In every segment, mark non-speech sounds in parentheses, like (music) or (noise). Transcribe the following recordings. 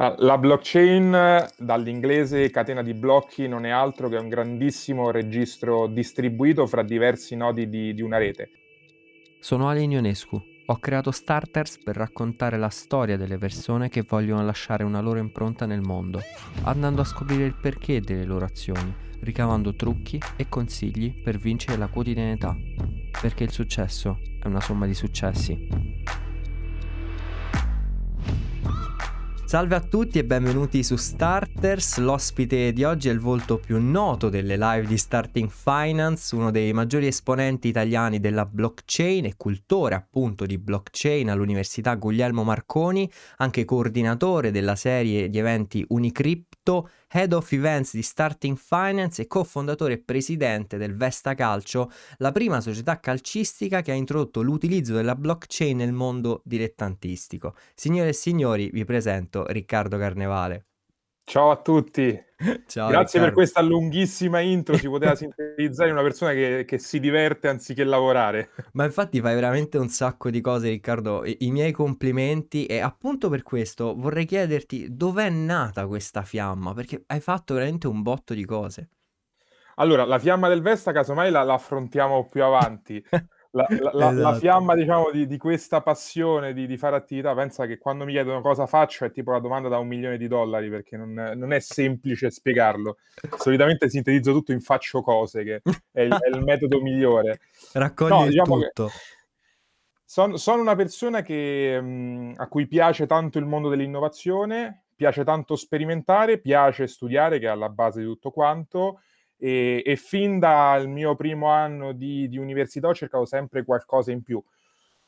La blockchain, dall'inglese catena di blocchi, non è altro che un grandissimo registro distribuito fra diversi nodi di, di una rete. Sono Ale Ionescu. Ho creato Starters per raccontare la storia delle persone che vogliono lasciare una loro impronta nel mondo, andando a scoprire il perché delle loro azioni, ricavando trucchi e consigli per vincere la quotidianità. Perché il successo è una somma di successi. Salve a tutti e benvenuti su Starters. L'ospite di oggi è il volto più noto delle live di Starting Finance, uno dei maggiori esponenti italiani della blockchain e cultore appunto di blockchain all'Università Guglielmo Marconi, anche coordinatore della serie di eventi Unicrypto Head of Events di Starting Finance e cofondatore e presidente del Vesta Calcio, la prima società calcistica che ha introdotto l'utilizzo della blockchain nel mondo dilettantistico. Signore e signori, vi presento Riccardo Carnevale. Ciao a tutti. Ciao, Grazie Riccardo. per questa lunghissima intro, si poteva sintetizzare in una persona che, che, si diverte anziché lavorare. (laughs) Ma infatti fai veramente un sacco di cose Riccardo, I, i miei complimenti e appunto per questo vorrei chiederti dov'è nata questa fiamma, perché hai fatto veramente un botto di cose. Allora, la fiamma del Vesta casomai la, la affrontiamo più avanti. (laughs) la, la, esatto. la, fiamma diciamo di, di questa passione di, di, fare attività pensa che quando mi chiedono cosa faccio è tipo la domanda da un milione di dollari perché non, non è semplice spiegarlo. Solitamente sintetizzo tutto in faccio cose che è il, è il metodo migliore. Raccogli no, diciamo tutto. sono, sono, una persona che, mh, a cui piace tanto il mondo dell'innovazione piace tanto sperimentare piace studiare che è alla base di tutto quanto e, e fin dal mio primo anno di, di università ho cercato sempre qualcosa in più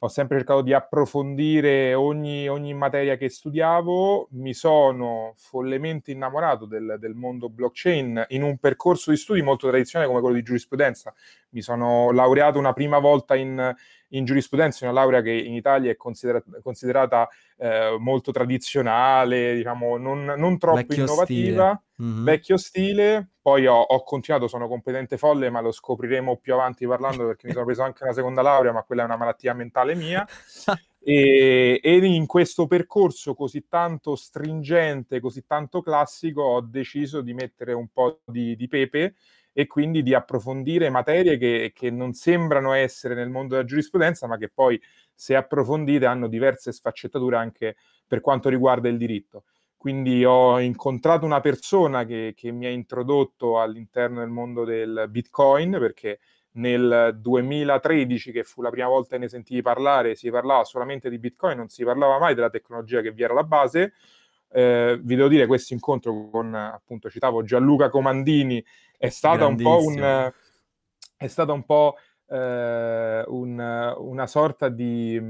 ho sempre cercato di approfondire ogni, ogni, materia che studiavo, mi sono follemente innamorato del, del, mondo blockchain in un percorso di studi molto tradizionale come quello di giurisprudenza. Mi sono laureato una prima volta in, in giurisprudenza, una laurea che in Italia è considera- considerata eh, molto tradizionale, diciamo non, non troppo vecchio innovativa, stile. Mm-hmm. vecchio stile. Poi ho, ho, continuato, sono competente folle, ma lo scopriremo più avanti parlando perché mi sono preso anche una seconda laurea, ma quella è una malattia mentale mia. (laughs) E, e, in questo percorso così tanto stringente, così tanto classico, ho deciso di mettere un po' di, di pepe e quindi di approfondire materie che, che, non sembrano essere nel mondo della giurisprudenza, ma che poi, se approfondite, hanno diverse sfaccettature anche per quanto riguarda il diritto. Quindi ho incontrato una persona che, che mi ha introdotto all'interno del mondo del Bitcoin, perché nel 2013, che fu la prima volta che ne sentii parlare, si parlava solamente di Bitcoin, non si parlava mai della tecnologia che vi era alla base. Eh, vi devo dire, questo incontro con, appunto, citavo Gianluca Comandini, è stata un po' un... È stata un po' eh, un, una sorta di,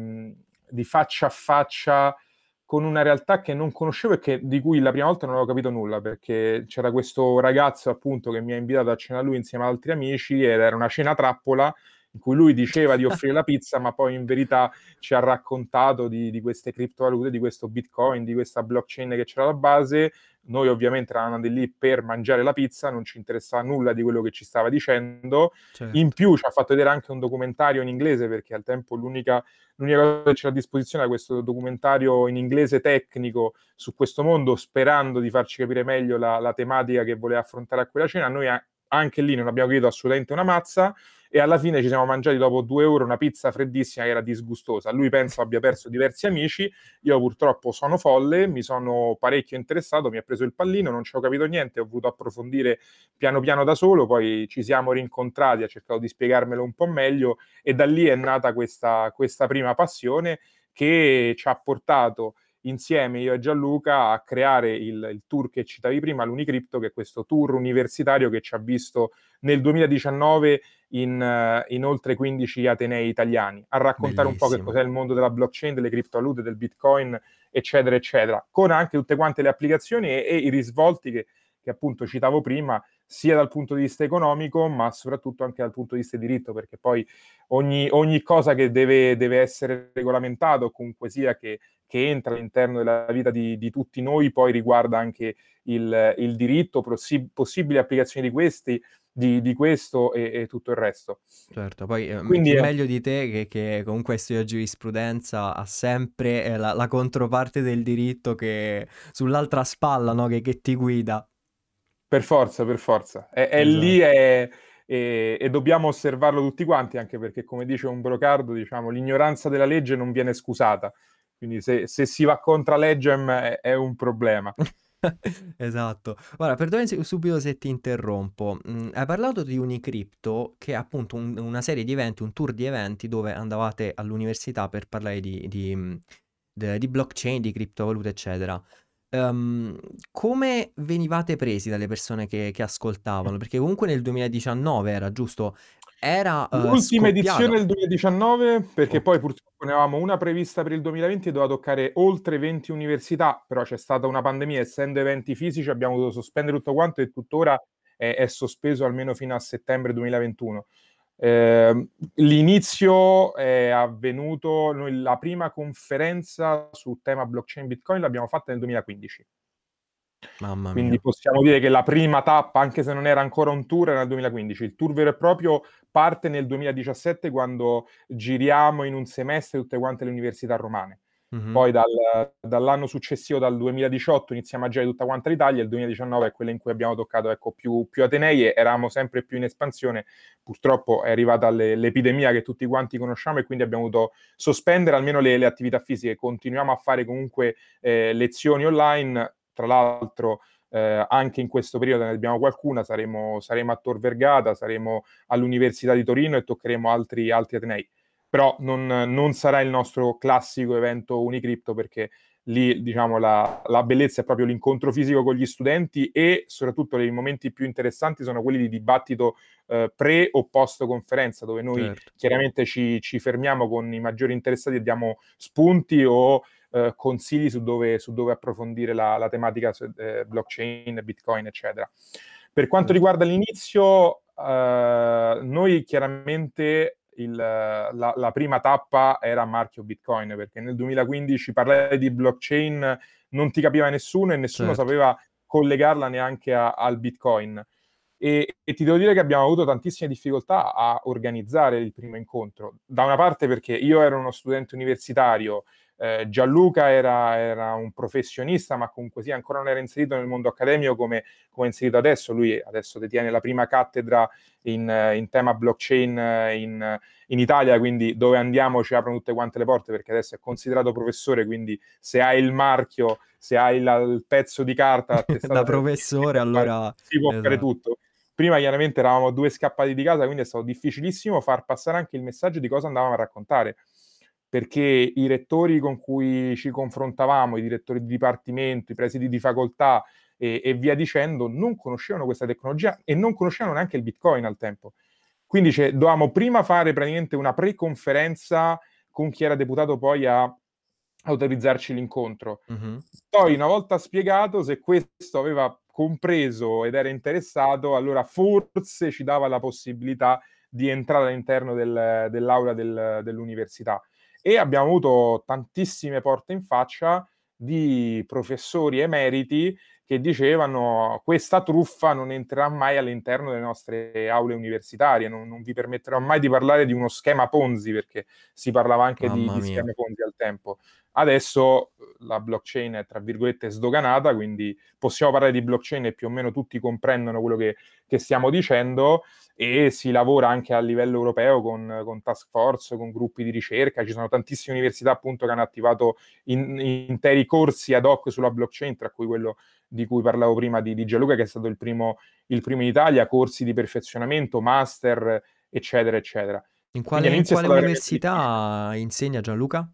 di, faccia a faccia con una realtà che non conoscevo e che, di cui la prima volta non avevo capito nulla, perché c'era questo ragazzo appunto che mi ha invitato a cena a lui insieme ad altri amici ed era una cena trappola in cui lui diceva di offrire la pizza, ma poi in verità ci ha raccontato di, di, queste criptovalute, di questo bitcoin, di questa blockchain che c'era alla base. Noi ovviamente eravamo lì per mangiare la pizza, non ci interessava nulla di quello che ci stava dicendo. Certo. In più ci ha fatto vedere anche un documentario in inglese, perché al tempo l'unica, l'unica cosa che c'era a disposizione era questo documentario in inglese tecnico su questo mondo, sperando di farci capire meglio la, la tematica che voleva affrontare a quella cena. Noi anche lì non abbiamo capito assolutamente una mazza e alla fine ci siamo mangiati dopo due euro una pizza freddissima che era disgustosa. Lui penso abbia perso diversi amici, io purtroppo sono folle, mi sono parecchio interessato, mi ha preso il pallino, non ci ho capito niente, ho voluto approfondire piano piano da solo, poi ci siamo rincontrati, ha cercato di spiegarmelo un po' meglio e da lì è nata questa, questa prima passione che ci ha portato insieme io e Gianluca a creare il, il, tour che citavi prima, l'Unicrypto, che è questo tour universitario che ci ha visto nel 2019 in, uh, in oltre 15 atenei italiani, a raccontare Bellissimo. un po' che cos'è il mondo della blockchain, delle criptovalute, del bitcoin, eccetera, eccetera, con anche tutte quante le applicazioni e, e i risvolti che, che appunto citavo prima, sia dal punto di vista economico, ma soprattutto anche dal punto di vista di diritto, perché poi ogni, ogni cosa che deve, deve, essere regolamentato, comunque sia che, che entra all'interno della vita di, di, tutti noi, poi riguarda anche il, il diritto, possi- possibili applicazioni di questi, di, di questo e, e, tutto il resto. Certo, poi eh, Quindi, meglio di te che, che, comunque studia giurisprudenza ha sempre eh, la, la, controparte del diritto che sull'altra spalla no? che, che, ti guida. Per forza, per forza. È, è esatto. lì è, e, dobbiamo osservarlo tutti quanti, anche perché come dice un brocardo, diciamo, l'ignoranza della legge non viene scusata. Quindi se, se si va contra legem è, è un problema. (laughs) Esatto. Guarda, perdonami subito se ti interrompo. Mm, hai parlato di Unicrypto, che è appunto un- una serie di eventi, un tour di eventi dove andavate all'università per parlare di, di, mm, de- di blockchain, di criptovalute, eccetera. Ehm, come venivate presi dalle persone che, che ascoltavano? Perché comunque nel 2019 era giusto, era uh, L'ultima edizione del 2019, perché oh. poi purtroppo ne avevamo una prevista per il 2020 e doveva toccare oltre 20 università, però c'è stata una pandemia, essendo eventi fisici abbiamo dovuto sospendere tutto quanto e tuttora è, è sospeso almeno fino a settembre 2021. Eh, l'inizio è avvenuto, noi la prima conferenza su tema blockchain Bitcoin l'abbiamo fatta nel 2015. Mamma Quindi mia. possiamo dire che la prima tappa, anche se non era ancora un tour, era nel 2015. Il tour vero e proprio parte nel 2017 quando giriamo in un semestre tutte quante le università romane. Mm-hmm. Poi dal, dall'anno successivo, dal 2018, iniziamo a girare tutta quanta l'Italia, il 2019 è quello in cui abbiamo toccato ecco, più, più Atenei e eravamo sempre più in espansione. Purtroppo è arrivata le, l'epidemia che tutti quanti conosciamo e quindi abbiamo dovuto sospendere almeno le, le attività fisiche. Continuiamo a fare comunque eh, lezioni online, tra l'altro eh, anche in questo periodo ne abbiamo qualcuna, saremo, saremo a Tor Vergata, saremo all'Università di Torino e toccheremo altri, altri Atenei. Però non, non, sarà il nostro classico evento Unicrypto perché lì diciamo la, la, bellezza è proprio l'incontro fisico con gli studenti e soprattutto i momenti più interessanti sono quelli di dibattito eh, pre o post conferenza dove noi certo. chiaramente ci, ci, fermiamo con i maggiori interessati e diamo spunti o eh, consigli su dove, su dove, approfondire la, la tematica eh, blockchain, bitcoin, eccetera. Per quanto riguarda l'inizio, eh, noi chiaramente il, la, la, prima tappa era marchio Bitcoin, perché nel 2015 parlare di blockchain non ti capiva nessuno e nessuno certo. sapeva collegarla neanche a, al Bitcoin. E, e, ti devo dire che abbiamo avuto tantissime difficoltà a organizzare il primo incontro. Da una parte perché io ero uno studente universitario eh, Gianluca era, era, un professionista, ma comunque sì, ancora non era inserito nel mondo accademico come, come è inserito adesso. Lui adesso detiene la prima cattedra in, in tema blockchain in, in, Italia, quindi dove andiamo ci aprono tutte quante le porte perché adesso è considerato professore, quindi se hai il marchio, se hai la, il pezzo di carta (laughs) da professore, allora si può esatto. fare tutto. Prima chiaramente eravamo due scappati di casa, quindi è stato difficilissimo far passare anche il messaggio di cosa andavamo a raccontare perché i rettori con cui ci confrontavamo, i direttori di dipartimento, i presidi di facoltà e, e, via dicendo, non conoscevano questa tecnologia e non conoscevano neanche il Bitcoin al tempo. Quindi cioè, dovevamo prima fare praticamente una pre-conferenza con chi era deputato poi a autorizzarci l'incontro. Mm-hmm. Poi, una volta spiegato, se questo aveva compreso ed era interessato, allora forse ci dava la possibilità di entrare all'interno del, dell'aula del, dell'università e abbiamo avuto tantissime porte in faccia di professori emeriti che dicevano questa truffa non entrerà mai all'interno delle nostre aule universitarie, non, non vi permetterò mai di parlare di uno schema Ponzi, perché si parlava anche di, di schema Ponzi al tempo. Adesso la blockchain è tra virgolette sdoganata, quindi possiamo parlare di blockchain e più o meno tutti comprendono quello che, che stiamo dicendo e si lavora anche a livello europeo con, con, task force, con gruppi di ricerca, ci sono tantissime università appunto che hanno attivato in, interi corsi ad hoc sulla blockchain, tra cui quello di cui parlavo prima di, di Gianluca, che è stato il primo, il primo in Italia, corsi di perfezionamento, master, eccetera, eccetera. In quale, in quale università insegna Gianluca?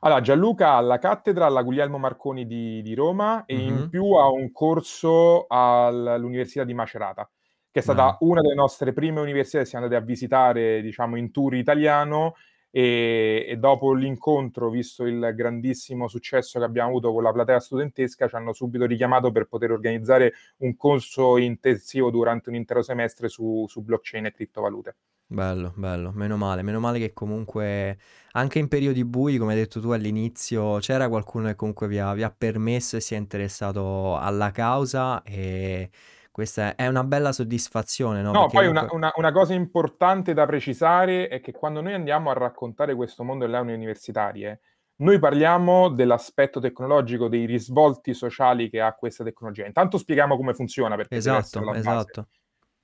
Allora, Gianluca ha la cattedra alla Guglielmo Marconi di, di Roma e mm-hmm. in più ha un corso all'Università di Macerata, che è stata mm. una delle nostre prime università che siamo andati a visitare, diciamo, in tour italiano e, e, dopo l'incontro, visto il grandissimo successo che abbiamo avuto con la platea studentesca, ci hanno subito richiamato per poter organizzare un corso intensivo durante un intero semestre su, su blockchain e criptovalute. Bello, bello, meno male, meno male che comunque anche in periodi bui, come hai detto tu all'inizio, c'era qualcuno che comunque vi ha, vi ha permesso e si è interessato alla causa e Questa è una bella soddisfazione, no? No, poi una, una- una cosa importante da precisare è che quando noi andiamo a raccontare questo mondo delle aule universitarie, noi parliamo dell'aspetto tecnologico, dei risvolti sociali che ha questa tecnologia. Intanto spieghiamo come funziona, perché Esatto, esatto.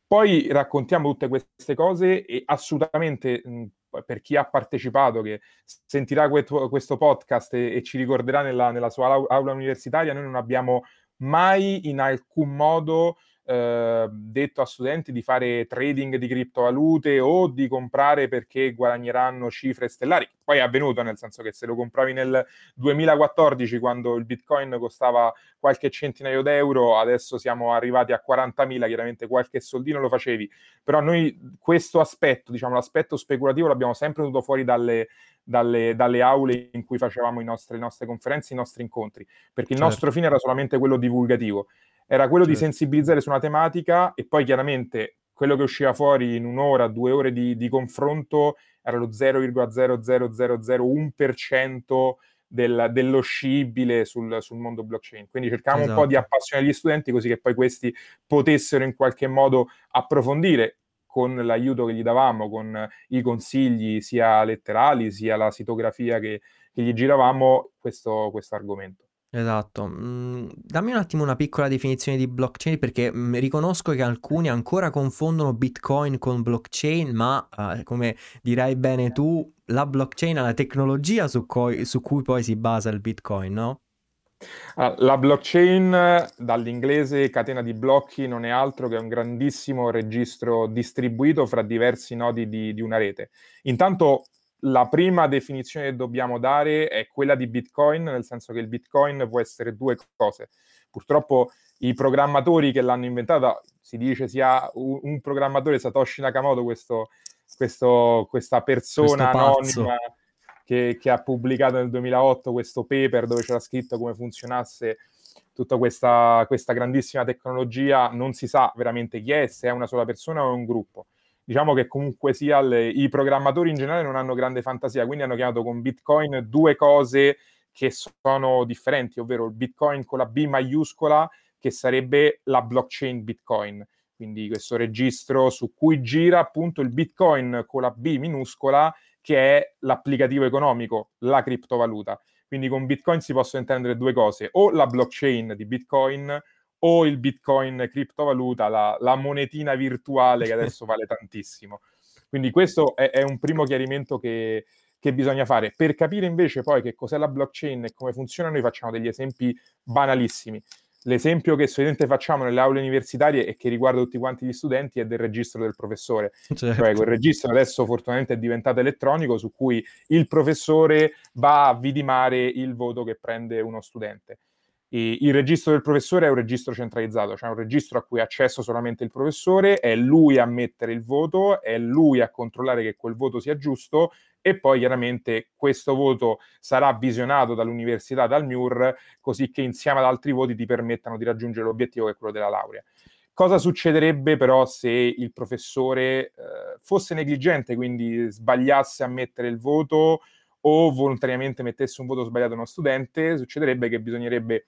Poi raccontiamo tutte queste cose e assolutamente mh, per chi ha partecipato, che sentirà que- questo podcast e, e ci ricorderà nella, nella sua au- aula universitaria, noi non abbiamo mai in alcun modo eh, detto a studenti di fare trading di criptovalute o di comprare perché guadagneranno cifre stellari. Poi è avvenuto, nel senso che se lo compravi nel 2014 quando il bitcoin costava qualche centinaio d'euro, adesso siamo arrivati a 40.000, chiaramente qualche soldino lo facevi, però noi questo aspetto, diciamo l'aspetto speculativo l'abbiamo sempre tenuto fuori dalle, dalle, dalle, aule in cui facevamo nostri, le nostre conferenze, i nostri incontri, perché il certo. nostro fine era solamente quello divulgativo era quello certo. di sensibilizzare su una tematica e poi chiaramente quello che usciva fuori in un'ora, due ore di, di confronto era lo 0,00001% del, dello scibile sul, sul, mondo blockchain. Quindi cercavamo esatto. un po' di esatto. appassionare gli studenti così che poi questi potessero in qualche modo approfondire con l'aiuto che gli davamo, con i consigli sia letterali sia la sitografia che, che gli giravamo, questo, questo argomento. Esatto. Mm, dammi un attimo una piccola definizione di blockchain perché mm, riconosco che alcuni ancora confondono Bitcoin con blockchain, ma eh, come dirai bene tu, la blockchain è la tecnologia su, coi- su cui poi si basa il Bitcoin, no? La blockchain, dall'inglese catena di blocchi, non è altro che un grandissimo registro distribuito fra diversi nodi di, di una rete. Intanto la prima definizione che dobbiamo dare è quella di Bitcoin, nel senso che il Bitcoin può essere due cose. Purtroppo i programmatori che l'hanno inventata, si dice sia un, un programmatore Satoshi Nakamoto, questo, questo, questa persona anonima che, che, ha pubblicato nel 2008 questo paper dove c'era scritto come funzionasse tutta questa, questa grandissima tecnologia, non si sa veramente chi è, se è una sola persona o è un gruppo diciamo che comunque sia le, i programmatori in generale non hanno grande fantasia, quindi hanno chiamato con Bitcoin due cose che sono differenti, ovvero il Bitcoin con la B maiuscola, che sarebbe la blockchain Bitcoin, quindi questo registro su cui gira appunto il Bitcoin con la B minuscola, che è l'applicativo economico, la criptovaluta. Quindi con Bitcoin si possono intendere due cose, o la blockchain di Bitcoin o il bitcoin criptovaluta, la, la monetina virtuale che adesso vale tantissimo. Quindi questo è, è un primo chiarimento che, che, bisogna fare. Per capire invece poi che cos'è la blockchain e come funziona, noi facciamo degli esempi banalissimi. L'esempio che solitamente facciamo nelle aule universitarie e che riguarda tutti quanti gli studenti è del registro del professore. Certo. Cioè quel registro adesso fortunatamente è diventato elettronico su cui il professore va a vidimare il voto che prende uno studente. Il registro del professore è un registro centralizzato, cioè un registro a cui ha accesso solamente il professore, è lui a mettere il voto, è lui a controllare che quel voto sia giusto e poi chiaramente questo voto sarà visionato dall'università, dal MIUR, così che insieme ad altri voti ti permettano di raggiungere l'obiettivo che è quello della laurea. Cosa succederebbe però se il professore eh, fosse negligente, quindi sbagliasse a mettere il voto o volontariamente mettesse un voto sbagliato a uno studente, succederebbe che bisognerebbe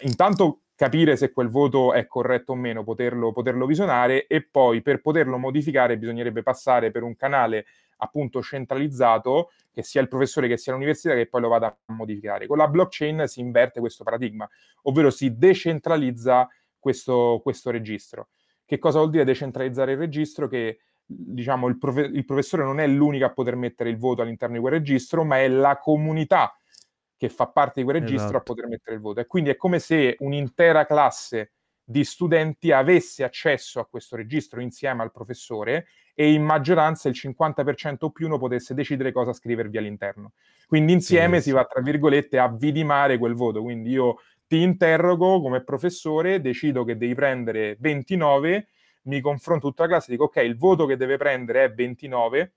intanto capire se quel voto è corretto o meno, poterlo, poterlo visionare e poi per poterlo modificare bisognerebbe passare per un canale appunto centralizzato, che sia il professore che sia l'università, che poi lo vada a modificare. Con la blockchain si inverte questo paradigma, ovvero si decentralizza questo, questo registro. Che cosa vuol dire decentralizzare il registro? Che diciamo, il, profe- il professore non è l'unico a poter mettere il voto all'interno di quel registro, ma è la comunità che fa parte di quel registro esatto. a poter mettere il voto. E quindi è come se un'intera classe di studenti avesse accesso a questo registro insieme al professore e in maggioranza il 50% più uno potesse decidere cosa scrivervi all'interno. Quindi insieme sì, si va, tra virgolette, a vidimare quel voto. Quindi io ti interrogo come professore, decido che devi prendere 29 mi confronto tutta la classe e dico ok, il voto che deve prendere è 29,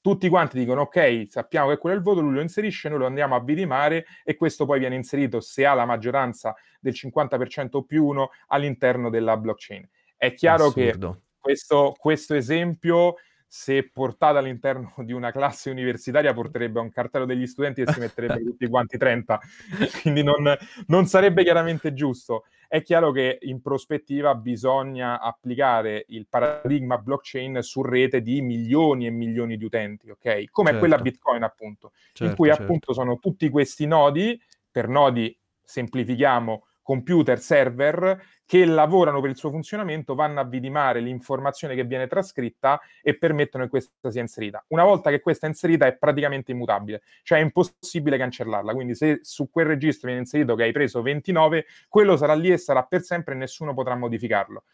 tutti quanti dicono ok, sappiamo che quello è il voto, lui lo inserisce, noi lo andiamo a vidimare e questo poi viene inserito se ha la maggioranza del 50% più 1 all'interno della blockchain. È chiaro Assurdo. che questo, questo esempio se portata all'interno (laughs) di una classe universitaria porterebbe a un cartello degli studenti e si metterebbero (laughs) tutti quanti 30, quindi non, non, sarebbe chiaramente giusto. È chiaro che in prospettiva bisogna applicare il paradigma blockchain su rete di milioni e milioni di utenti, ok? Come certo. quella Bitcoin appunto, certo, in cui certo. appunto sono tutti questi nodi, per nodi semplifichiamo, computer, server che lavorano per il suo funzionamento, vanno a vidimare l'informazione che viene trascritta e permettono che questa sia inserita. Una volta che questa è inserita è praticamente immutabile, cioè è impossibile cancellarla. Quindi se su quel registro viene inserito che hai preso 29, quello sarà lì e sarà per sempre e nessuno potrà modificarlo.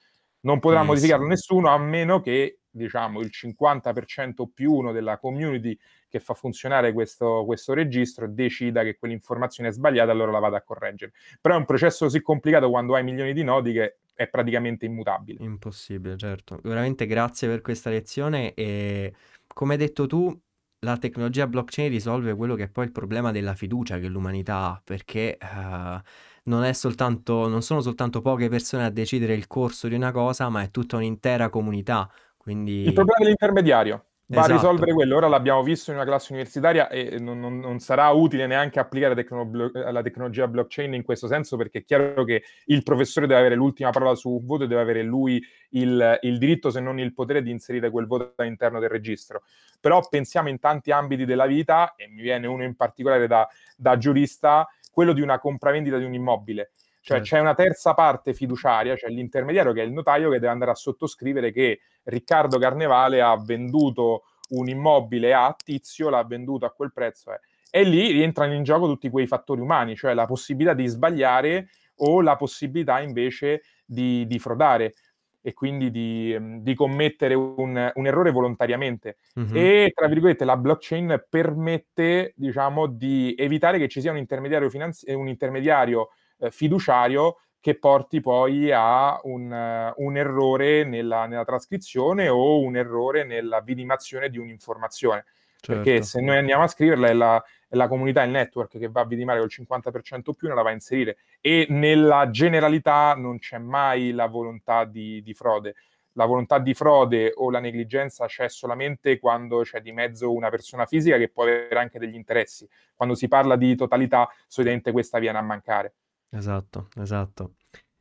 Non potrà yes. modificarlo nessuno a meno che diciamo il 50% più uno della community che fa funzionare questo, questo registro decida che quell'informazione è sbagliata, allora la vada a correggere. Però è un processo così complicato quando hai milioni di nodi che è praticamente immutabile. Impossibile, certo. Veramente grazie per questa lezione e come hai detto tu, la tecnologia blockchain risolve quello che è poi il problema della fiducia che l'umanità ha, perché uh, non, soltanto, non sono soltanto poche persone a decidere il corso di una cosa, ma è tutta un'intera comunità. Quindi... Il problema dell'intermediario va esatto. a risolvere quello. Ora l'abbiamo visto in una classe universitaria e non, non, non sarà utile neanche applicare tecno- la tecnologia blockchain in questo senso, perché è chiaro che il professore deve avere l'ultima parola su un voto e deve avere lui il, il, diritto, se non il potere, di inserire quel voto all'interno del registro. Però pensiamo in tanti ambiti della vita, e mi viene uno in particolare da, da giurista, quello di una compravendita di un immobile. Cioè certo. c'è una terza parte fiduciaria, cioè l'intermediario che è il notaio che deve andare a sottoscrivere che Riccardo Carnevale ha venduto un immobile a Tizio, l'ha venduto a quel prezzo. Eh. E lì rientrano in gioco tutti quei fattori umani, cioè la possibilità di sbagliare o la possibilità invece di, di frodare e quindi di, di commettere un, un, errore volontariamente. Mm-hmm. E tra virgolette la blockchain permette, diciamo, di evitare che ci sia un intermediario, finanzi- un intermediario eh, fiduciario che porti poi a un, uh, un errore nella, nella, trascrizione o un errore nella vidimazione di un'informazione. Certo. Perché se noi andiamo a scriverla è la, è la, comunità, il network che va a vidimare col 50% più, non la va a inserire. E nella generalità non c'è mai la volontà di, di frode. La volontà di frode o la negligenza c'è solamente quando c'è di mezzo una persona fisica che può avere anche degli interessi. Quando si parla di totalità, solitamente questa viene a mancare. Esatto, esatto.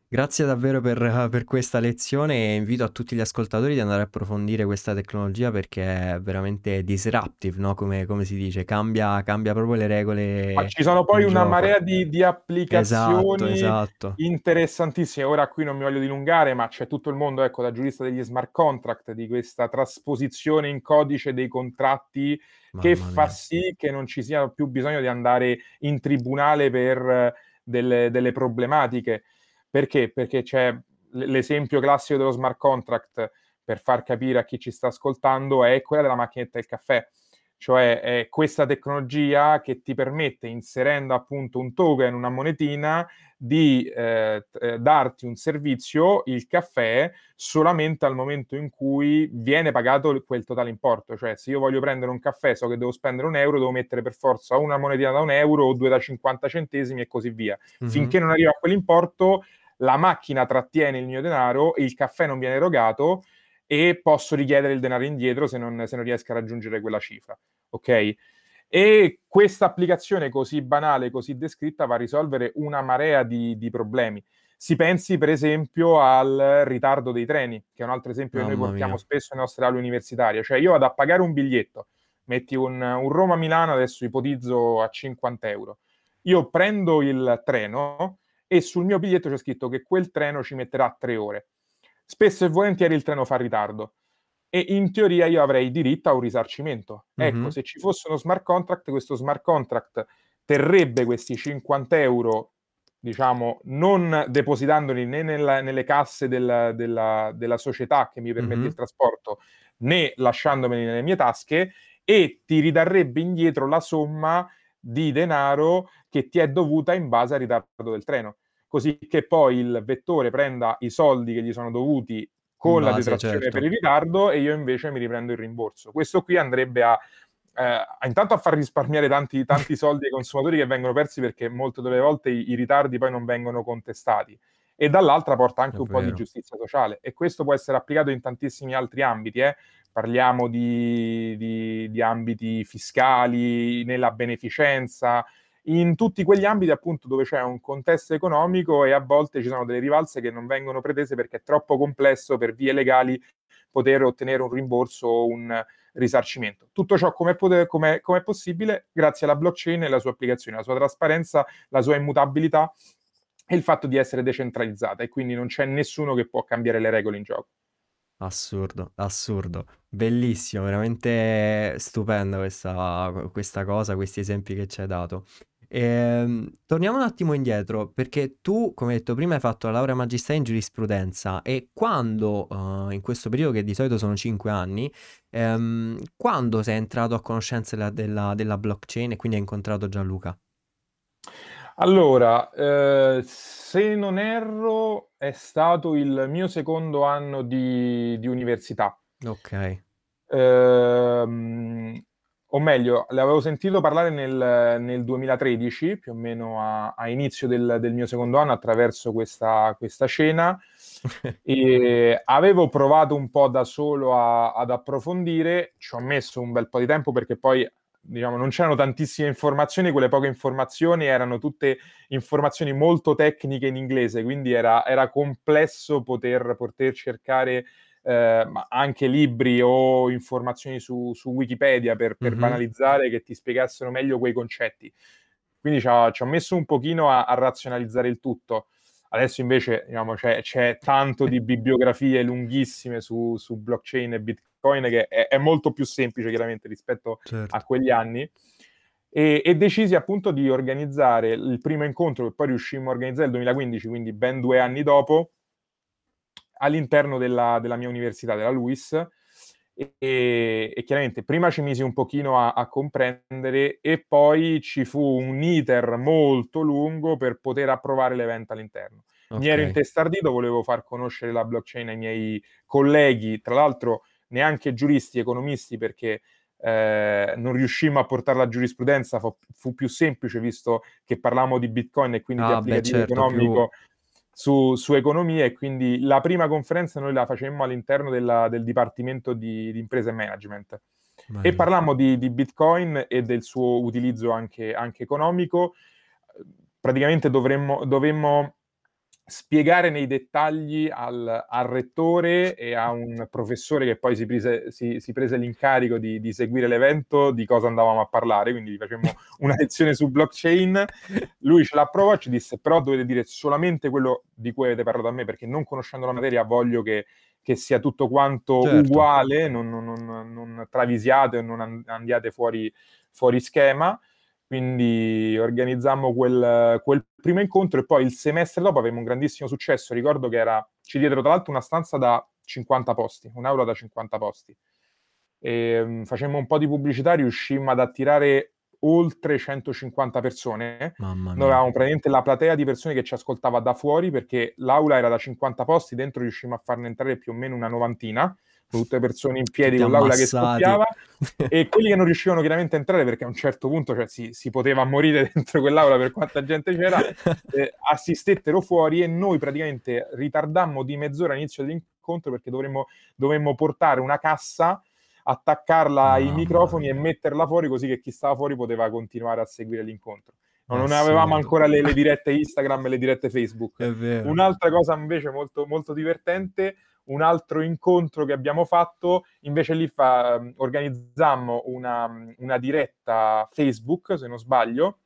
Grazie davvero per, (laughs) per questa lezione e invito a tutti gli ascoltatori di andare a approfondire questa tecnologia perché è veramente disruptive, no? Come, come si dice, cambia, cambia proprio le regole. Ma ci sono poi una gioco. marea di, di applicazioni esatto, esatto. interessantissime. Ora qui non mi voglio dilungare, ma c'è tutto il mondo, ecco, da giurista degli smart contract, di questa trasposizione in codice dei contratti Mamma che fa mia. sì che non ci sia più bisogno di andare in tribunale per delle, delle problematiche. Perché? Perché c'è l'esempio classico dello smart contract, per far capire a chi ci sta ascoltando, è quella della macchinetta del caffè. Cioè è questa tecnologia che ti permette, inserendo appunto un token, una monetina, di eh, eh, darti un servizio, il caffè, solamente al momento in cui viene pagato quel totale importo. Cioè, se io voglio prendere un caffè, so che devo spendere un euro, devo mettere per forza una monetina da un euro o due da 50 centesimi e così via. Mm-hmm. Finché non arrivo a quell'importo, la macchina trattiene il mio denaro, il caffè non viene erogato e posso richiedere il denaro indietro se non, se non riesco a raggiungere quella cifra. Ok? E questa applicazione così banale, così descritta, va a risolvere una marea di, di, problemi. Si pensi per esempio al ritardo dei treni, che è un altro esempio Mamma che noi portiamo mia. spesso nelle nostre aule universitarie. Cioè io vado a pagare un biglietto, metti un, un Roma-Milano, adesso ipotizzo a 50 euro. Io prendo il treno e sul mio biglietto c'è scritto che quel treno ci metterà tre ore. Spesso e volentieri il treno fa ritardo e in teoria io avrei diritto a un risarcimento. Mm-hmm. Ecco, se ci fosse uno smart contract, questo smart contract terrebbe questi 50 euro, diciamo, non depositandoli né nella, nelle casse della, della, della, società che mi permette mm-hmm. il trasporto, né lasciandomeli nelle mie tasche, e ti ridarrebbe indietro la somma di denaro che ti è dovuta in base al ritardo del treno. Così che poi il vettore prenda i soldi che gli sono dovuti con base, la detrazione certo. per il ritardo e io invece mi riprendo il rimborso. Questo qui andrebbe a, eh, intanto a far risparmiare tanti, tanti (laughs) soldi ai consumatori che vengono persi perché molte delle volte i, i, ritardi poi non vengono contestati e dall'altra porta anche un po' di giustizia sociale e questo può essere applicato in tantissimi altri ambiti. Eh? Parliamo di, di, di ambiti fiscali, nella beneficenza, in tutti quegli ambiti appunto dove c'è un contesto economico e a volte ci sono delle rivalse che non vengono pretese perché è troppo complesso per vie legali poter ottenere un rimborso o un risarcimento. Tutto ciò come è possibile grazie alla blockchain e alla sua applicazione, la sua trasparenza, la sua immutabilità e il fatto di essere decentralizzata e quindi non c'è nessuno che può cambiare le regole in gioco. Assurdo, assurdo. Bellissimo, veramente stupenda questa, questa cosa, questi esempi che ci hai dato. Ehm, torniamo un attimo indietro, perché tu, come detto prima, hai fatto la laurea magistrale in giurisprudenza e quando, uh, in questo periodo che di solito sono 5 anni, ehm, quando sei entrato a conoscenza della, della, della blockchain e quindi hai incontrato Gianluca? Allora, eh, se non erro, è stato il mio secondo anno di, di università. Ok. Ehm, o meglio, l'avevo sentito parlare nel, nel 2013, più o meno a, a inizio del, del, mio secondo anno, attraverso questa, questa scena. (laughs) e avevo provato un po' da solo a, ad approfondire, ci ho messo un bel po' di tempo perché poi diciamo, non c'erano tantissime informazioni, quelle poche informazioni erano tutte informazioni molto tecniche in inglese, quindi era, era complesso poter, poter cercare eh, anche libri o informazioni su, su Wikipedia per, per mm-hmm. banalizzare che ti spiegassero meglio quei concetti. Quindi ci ho, ci ho messo un pochino a, a, razionalizzare il tutto. Adesso invece diciamo, c'è, c'è tanto di bibliografie lunghissime su, su blockchain e Bitcoin Bitcoin, che è, è molto più semplice chiaramente rispetto certo. a quegli anni. E, e, decisi appunto di organizzare il primo incontro che poi riuscimmo a organizzare nel 2015, quindi ben due anni dopo, all'interno della, della mia università, della LUIS. E, e, chiaramente prima ci misi un pochino a, a, comprendere e poi ci fu un iter molto lungo per poter approvare l'evento all'interno. Okay. Mi ero intestardito, volevo far conoscere la blockchain ai miei colleghi, tra l'altro neanche giuristi, economisti, perché eh, non riuscimmo a portare la giurisprudenza, fu, fu, più semplice visto che parlavamo di Bitcoin e quindi ah, di applicativo certo, economico più... su, su, economia e quindi la prima conferenza noi la facemmo all'interno della, del Dipartimento di, di Impresa e Management. Beh, e parlammo di, di, Bitcoin e del suo utilizzo anche, anche economico. Praticamente dovremmo, dovemmo spiegare nei dettagli al, al, rettore e a un professore che poi si prese, si, si prese l'incarico di, di, seguire l'evento di cosa andavamo a parlare, quindi gli facemmo (laughs) una lezione su blockchain, lui ce l'approvò e ci disse però dovete dire solamente quello di cui avete parlato a me perché non conoscendo la materia voglio che, che sia tutto quanto certo. uguale, non, non, non, non travisiate non andiate fuori, fuori schema quindi organizzammo quel, quel, primo incontro e poi il semestre dopo avevamo un grandissimo successo. Ricordo che era, ci diedero tra l'altro una stanza da 50 posti, un'aula da 50 posti. E, um, facemmo un po' di pubblicità, riuscimmo ad attirare oltre 150 persone. Mamma mia. Noi avevamo praticamente la platea di persone che ci ascoltava da fuori perché l'aula era da 50 posti, dentro riuscimmo a farne entrare più o meno una novantina tutte persone in piedi con l'aula che scoppiava (laughs) e quelli che non riuscivano chiaramente a entrare perché a un certo punto cioè, si, si, poteva morire (laughs) dentro quell'aula per quanta gente c'era, (laughs) eh, assistettero fuori e noi praticamente ritardammo di mezz'ora l'inizio dell'incontro perché dovremmo, dovremmo portare una cassa attaccarla oh, ai microfoni e metterla fuori così che chi stava fuori poteva continuare a seguire l'incontro. Non, non avevamo ancora le, le, dirette Instagram e le dirette Facebook. Un'altra cosa invece molto, molto divertente, un altro incontro che abbiamo fatto, invece lì fa, organizzammo una, una diretta Facebook, se non sbaglio,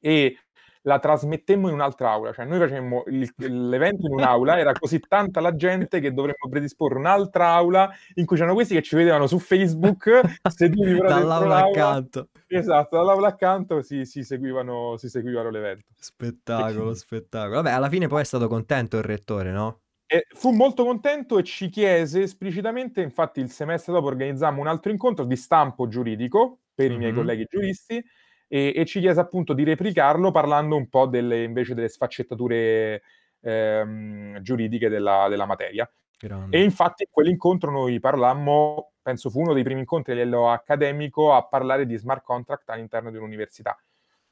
e la trasmettemmo in un'altra aula, cioè noi facemmo il, l'evento in un'aula, era così tanta la gente che dovremmo predisporre un'altra aula in cui c'erano questi che ci vedevano su Facebook, seduti però dall'aula accanto. Esatto, dall'aula accanto si, si, seguivano, si seguivano l'evento. Spettacolo, spettacolo. Vabbè, alla fine poi è stato contento il rettore, no? E fu molto contento e ci chiese esplicitamente, infatti il semestre dopo organizzammo un altro incontro di stampo giuridico per mm-hmm. i miei colleghi giuristi e, e, ci chiese appunto di replicarlo parlando un po' delle, invece delle sfaccettature ehm, giuridiche della, della materia. Grande. E infatti in quell'incontro noi parlammo, penso fu uno dei primi incontri a livello accademico, a parlare di smart contract all'interno di un'università.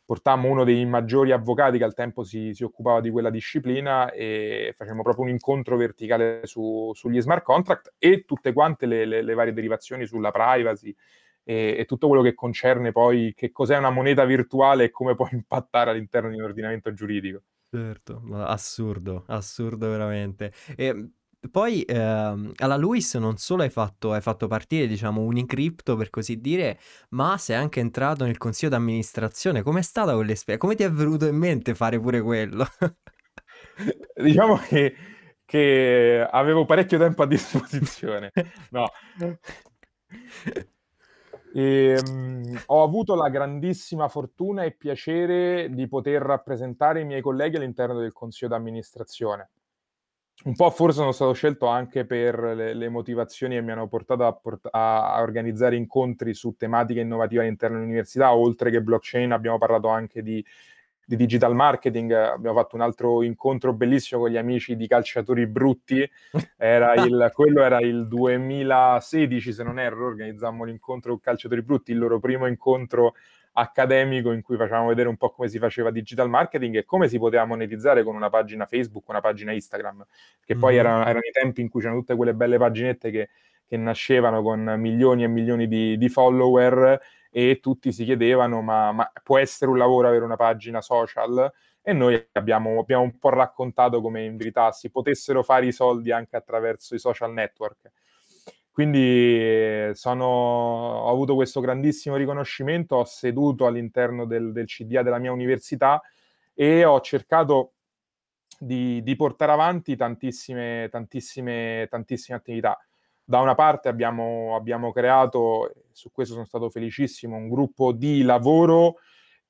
Portammo uno dei maggiori avvocati che al tempo si, si occupava di quella disciplina e facemmo proprio un incontro verticale su, sugli smart contract e tutte quante le, le, le varie derivazioni sulla privacy e, e, tutto quello che concerne poi che cos'è una moneta virtuale e come può impattare all'interno di un ordinamento giuridico. Certo, assurdo, assurdo veramente. E poi ehm, alla Luis non solo hai fatto, hai fatto partire, diciamo, Unicrypto per così dire, ma sei anche entrato nel consiglio d'amministrazione. Com'è stata quell'esperienza? Come ti è venuto in mente fare pure quello? (laughs) diciamo che, che avevo parecchio tempo a disposizione. No. (laughs) E, um, ho avuto la grandissima fortuna e piacere di poter rappresentare i miei colleghi all'interno del consiglio d'amministrazione un po' forse sono stato scelto anche per le, le motivazioni che mi hanno portato a, port- a, organizzare incontri su tematiche innovative all'interno dell'università, oltre che blockchain abbiamo parlato anche di, di digital marketing, abbiamo fatto un altro incontro bellissimo con gli amici di Calciatori Brutti, era (laughs) il, quello era il 2016 se non erro, organizzammo l'incontro con Calciatori Brutti, il loro primo incontro accademico in cui facevamo vedere un po' come si faceva digital marketing e come si poteva monetizzare con una pagina Facebook, una pagina Instagram, che mm poi erano, erano, i tempi in cui c'erano tutte quelle belle paginette che, che nascevano con milioni e milioni di, di, follower e tutti si chiedevano ma, ma, può essere un lavoro avere una pagina social? E noi abbiamo, abbiamo un po' raccontato come in verità si potessero fare i soldi anche attraverso i social network. Quindi sono, ho avuto questo grandissimo riconoscimento, ho seduto all'interno del, del CDA della mia università e ho cercato di, di portare avanti tantissime, tantissime, tantissime attività. Da una parte abbiamo, abbiamo creato, su questo sono stato felicissimo, un gruppo di lavoro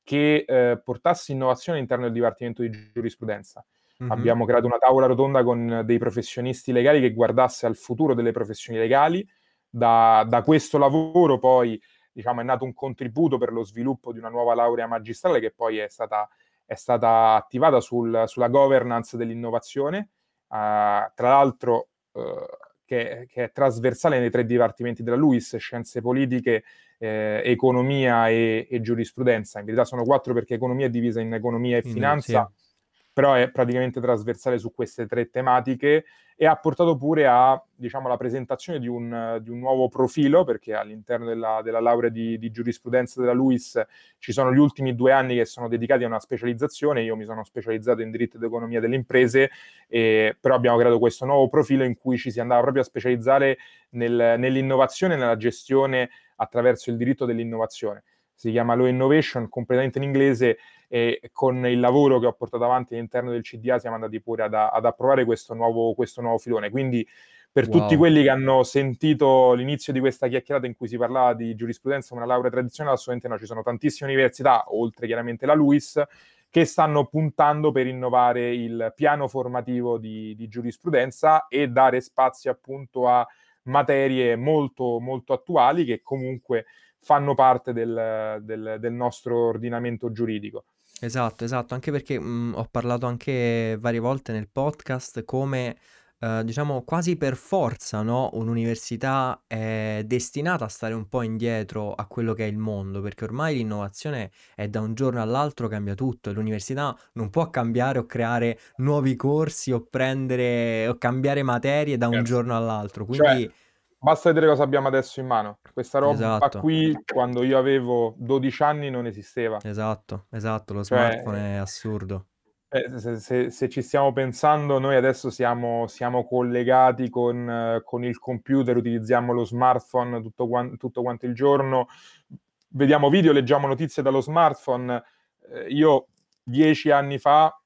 che eh, portasse innovazione all'interno del Dipartimento di Giurisprudenza. Mm-hmm. Abbiamo creato una tavola rotonda con dei professionisti legali che guardasse al futuro delle professioni legali. Da, da questo lavoro poi diciamo, è nato un contributo per lo sviluppo di una nuova laurea magistrale che poi è stata, è stata attivata sul, sulla governance dell'innovazione. Uh, tra l'altro uh, che, che, è trasversale nei tre dipartimenti della LUIS, scienze politiche, eh, economia e, e, giurisprudenza. In verità sono quattro perché economia è divisa in economia e finanza. Sì però è praticamente trasversale su queste tre tematiche e ha portato pure a, diciamo, presentazione di un, di un, nuovo profilo, perché all'interno della, della laurea di, di, giurisprudenza della LUIS ci sono gli ultimi due anni che sono dedicati a una specializzazione, io mi sono specializzato in diritto ed economia delle imprese, e, però abbiamo creato questo nuovo profilo in cui ci si andava proprio a specializzare nel, nell'innovazione e nella gestione attraverso il diritto dell'innovazione. Si chiama Law Innovation, completamente in inglese, e con il lavoro che ho portato avanti all'interno del CDA siamo andati pure ad, ad approvare questo nuovo, questo nuovo, filone. Quindi per wow. tutti quelli che hanno sentito l'inizio di questa chiacchierata in cui si parlava di giurisprudenza una laurea tradizionale, assolutamente no, ci sono tantissime università, oltre chiaramente la LUIS, che stanno puntando per innovare il piano formativo di, di giurisprudenza e dare spazio appunto a materie molto, molto attuali che comunque fanno parte del, del, del nostro ordinamento giuridico. Esatto, esatto, anche perché mh, mm, ho parlato anche varie volte nel podcast come Uh, diciamo quasi per forza, no? Un'università è destinata a stare un po' indietro a quello che è il mondo, perché ormai l'innovazione è da un giorno all'altro cambia tutto e l'università non può cambiare o creare nuovi corsi o prendere o cambiare materie da un certo. giorno all'altro. Quindi cioè Basta vedere cosa abbiamo adesso in mano. Questa roba esatto. qui, quando io avevo 12 anni, non esisteva. Esatto, esatto, lo cioè, smartphone è assurdo. Eh, se, se, se, ci stiamo pensando, noi adesso siamo, siamo collegati con, con, il computer, utilizziamo lo smartphone tutto, tutto, quanto il giorno, vediamo video, leggiamo notizie dallo smartphone. Eh, io 10 anni fa,